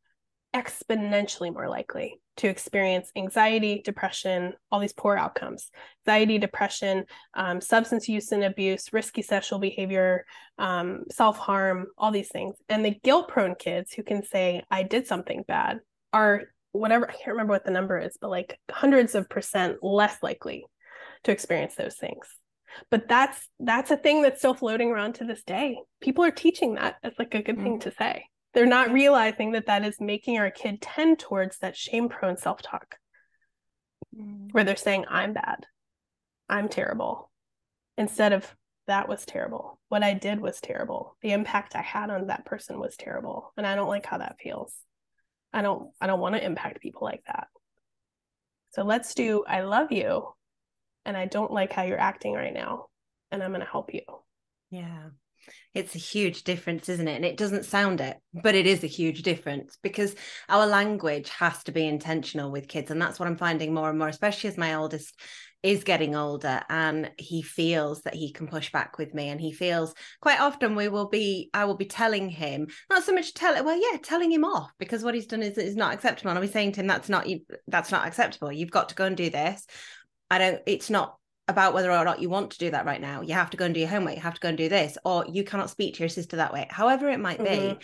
exponentially more likely to experience anxiety, depression, all these poor outcomes anxiety, depression, um, substance use and abuse, risky sexual behavior, um, self harm, all these things. And the guilt prone kids who can say, I did something bad, are whatever, I can't remember what the number is, but like hundreds of percent less likely to experience those things but that's that's a thing that's still floating around to this day people are teaching that as like a good mm. thing to say they're not realizing that that is making our kid tend towards that shame prone self talk mm. where they're saying, I'm bad, I'm terrible, instead of that was terrible. What I did was terrible. The impact I had on that person was terrible. And I don't like how that feels. I don't I don't want to impact people like that. So let's do I love you and I don't like how you're acting right now and I'm going to help you. Yeah. It's a huge difference, isn't it? And it doesn't sound it, but it is a huge difference because our language has to be intentional with kids. And that's what I'm finding more and more, especially as my oldest is getting older and he feels that he can push back with me and he feels quite often we will be i will be telling him not so much tell well yeah telling him off because what he's done is, is not acceptable and i'll be saying to him that's not that's not acceptable you've got to go and do this i don't it's not about whether or not you want to do that right now. You have to go and do your homework. You have to go and do this, or you cannot speak to your sister that way, however it might mm-hmm.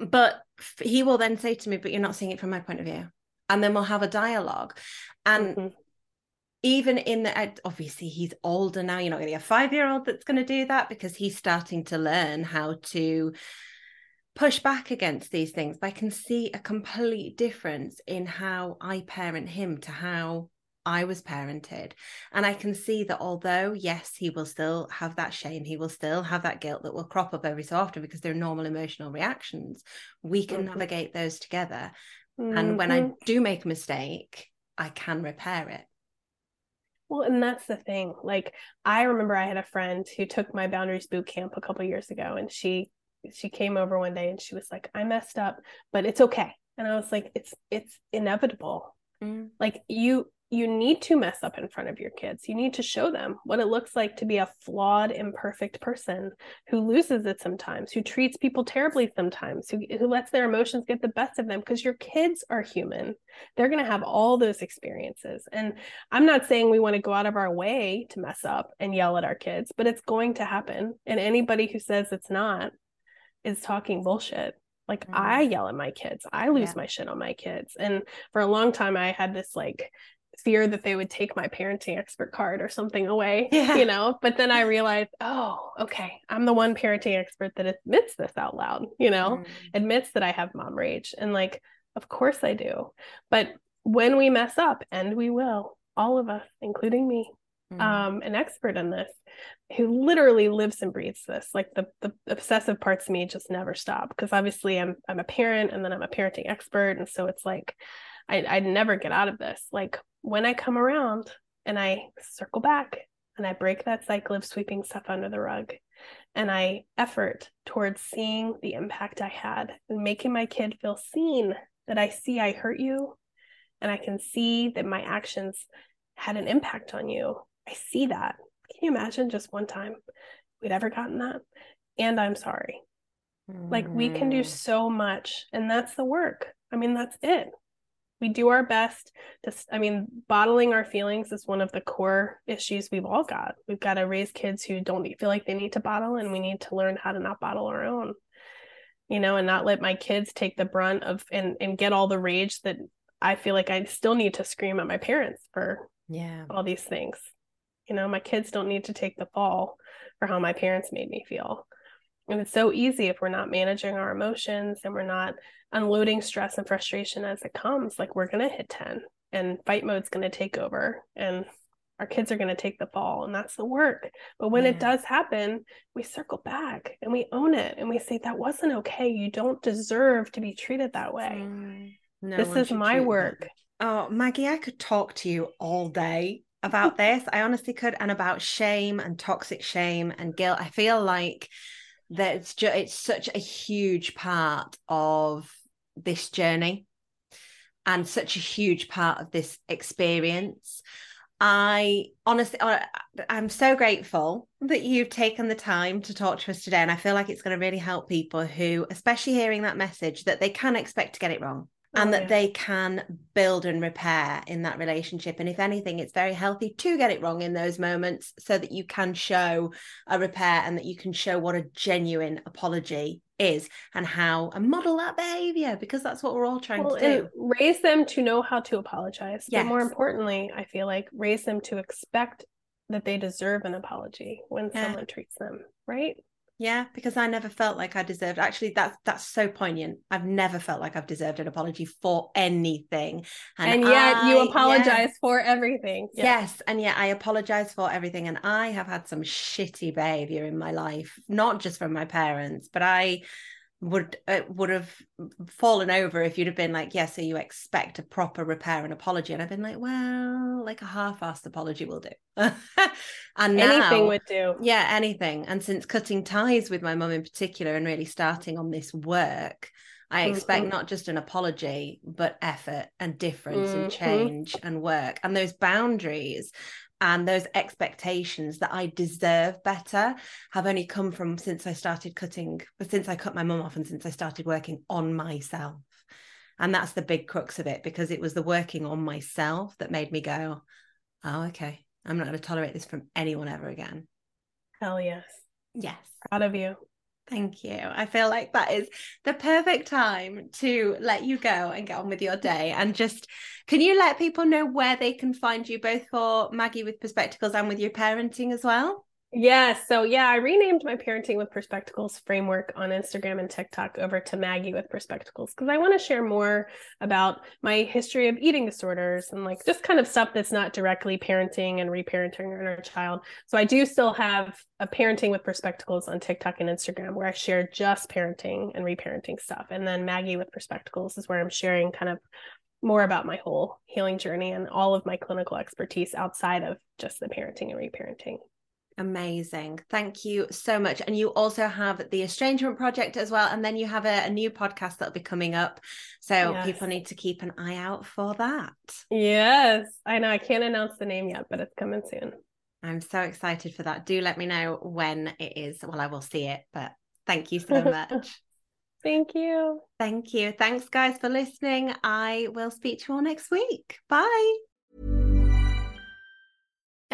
be. But he will then say to me, But you're not seeing it from my point of view. And then we'll have a dialogue. And mm-hmm. even in the, obviously, he's older now. You're not going to get a five year old that's going to do that because he's starting to learn how to push back against these things, but I can see a complete difference in how I parent him to how I was parented. And I can see that although, yes, he will still have that shame, he will still have that guilt that will crop up every so often because they're normal emotional reactions, we can mm-hmm. navigate those together. Mm-hmm. And when I mm-hmm. do make a mistake, I can repair it. Well, and that's the thing. Like I remember I had a friend who took my boundaries boot camp a couple years ago and she she came over one day and she was like, "I messed up, but it's okay." And I was like, "It's it's inevitable." Mm. Like you you need to mess up in front of your kids. You need to show them what it looks like to be a flawed, imperfect person who loses it sometimes, who treats people terribly sometimes, who, who lets their emotions get the best of them because your kids are human. They're going to have all those experiences. And I'm not saying we want to go out of our way to mess up and yell at our kids, but it's going to happen. And anybody who says it's not is talking bullshit. Like mm-hmm. I yell at my kids. I lose yeah. my shit on my kids. And for a long time I had this like fear that they would take my parenting expert card or something away, yeah. you know. But then I realized, oh, okay, I'm the one parenting expert that admits this out loud, you know, mm. admits that I have mom rage. And like, of course I do. But when we mess up, and we will, all of us, including me, mm. um, an expert in this, who literally lives and breathes this. Like the the obsessive parts of me just never stop because obviously I'm I'm a parent and then I'm a parenting expert. And so it's like I, I'd never get out of this. Like when I come around and I circle back and I break that cycle of sweeping stuff under the rug and I effort towards seeing the impact I had and making my kid feel seen that I see I hurt you and I can see that my actions had an impact on you. I see that. Can you imagine just one time we'd ever gotten that? And I'm sorry. Mm. Like we can do mm. so much, and that's the work. I mean, that's it we do our best. To i mean bottling our feelings is one of the core issues we've all got. We've got to raise kids who don't feel like they need to bottle and we need to learn how to not bottle our own you know and not let my kids take the brunt of and and get all the rage that i feel like i still need to scream at my parents for yeah. all these things. You know my kids don't need to take the fall for how my parents made me feel and it's so easy if we're not managing our emotions and we're not unloading stress and frustration as it comes. Like we're going to hit 10 and fight mode's going to take over and our kids are going to take the fall and that's the work. But when yeah. it does happen, we circle back and we own it and we say, that wasn't okay. You don't deserve to be treated that way. Mm, no this is my work. Oh, Maggie, I could talk to you all day about this. I honestly could. And about shame and toxic shame and guilt. I feel like that it's just it's such a huge part of this journey and such a huge part of this experience. I honestly i'm so grateful that you've taken the time to talk to us today and i feel like it's going to really help people who especially hearing that message that they can expect to get it wrong Oh, and oh, that yeah. they can build and repair in that relationship. And if anything, it's very healthy to get it wrong in those moments so that you can show a repair and that you can show what a genuine apology is and how and model that behavior because that's what we're all trying well, to do. Raise them to know how to apologize. Yes. But more importantly, I feel like raise them to expect that they deserve an apology when yeah. someone treats them right yeah, because I never felt like I deserved. Actually, that's that's so poignant. I've never felt like I've deserved an apology for anything, and, and yet I, you apologize yeah, for everything. Yeah. Yes, and yet I apologize for everything. And I have had some shitty behavior in my life, not just from my parents, but I would uh, would have fallen over if you'd have been like, yes, yeah, so you expect a proper repair and apology, and I've been like, well, like a half-assed apology will do, and now, anything would do, yeah, anything. And since cutting ties with my mum in particular, and really starting on this work, I expect mm-hmm. not just an apology, but effort and difference mm-hmm. and change and work and those boundaries and those expectations that I deserve better have only come from since I started cutting, since I cut my mum off and since I started working on myself. And that's the big crux of it because it was the working on myself that made me go, oh, okay, I'm not going to tolerate this from anyone ever again. Hell yes. Yes. Proud of you. Thank you. I feel like that is the perfect time to let you go and get on with your day. And just can you let people know where they can find you both for Maggie with Perspectacles and with your parenting as well? Yes. So yeah, I renamed my parenting with perspectacles framework on Instagram and TikTok over to Maggie with perspectacles because I want to share more about my history of eating disorders and like just kind of stuff that's not directly parenting and reparenting our child. So I do still have a parenting with perspectacles on TikTok and Instagram where I share just parenting and reparenting stuff. And then Maggie with perspectacles is where I'm sharing kind of more about my whole healing journey and all of my clinical expertise outside of just the parenting and reparenting. Amazing. Thank you so much. And you also have the Estrangement Project as well. And then you have a, a new podcast that'll be coming up. So yes. people need to keep an eye out for that. Yes. I know. I can't announce the name yet, but it's coming soon. I'm so excited for that. Do let me know when it is. Well, I will see it, but thank you so much. thank you. Thank you. Thanks, guys, for listening. I will speak to you all next week. Bye.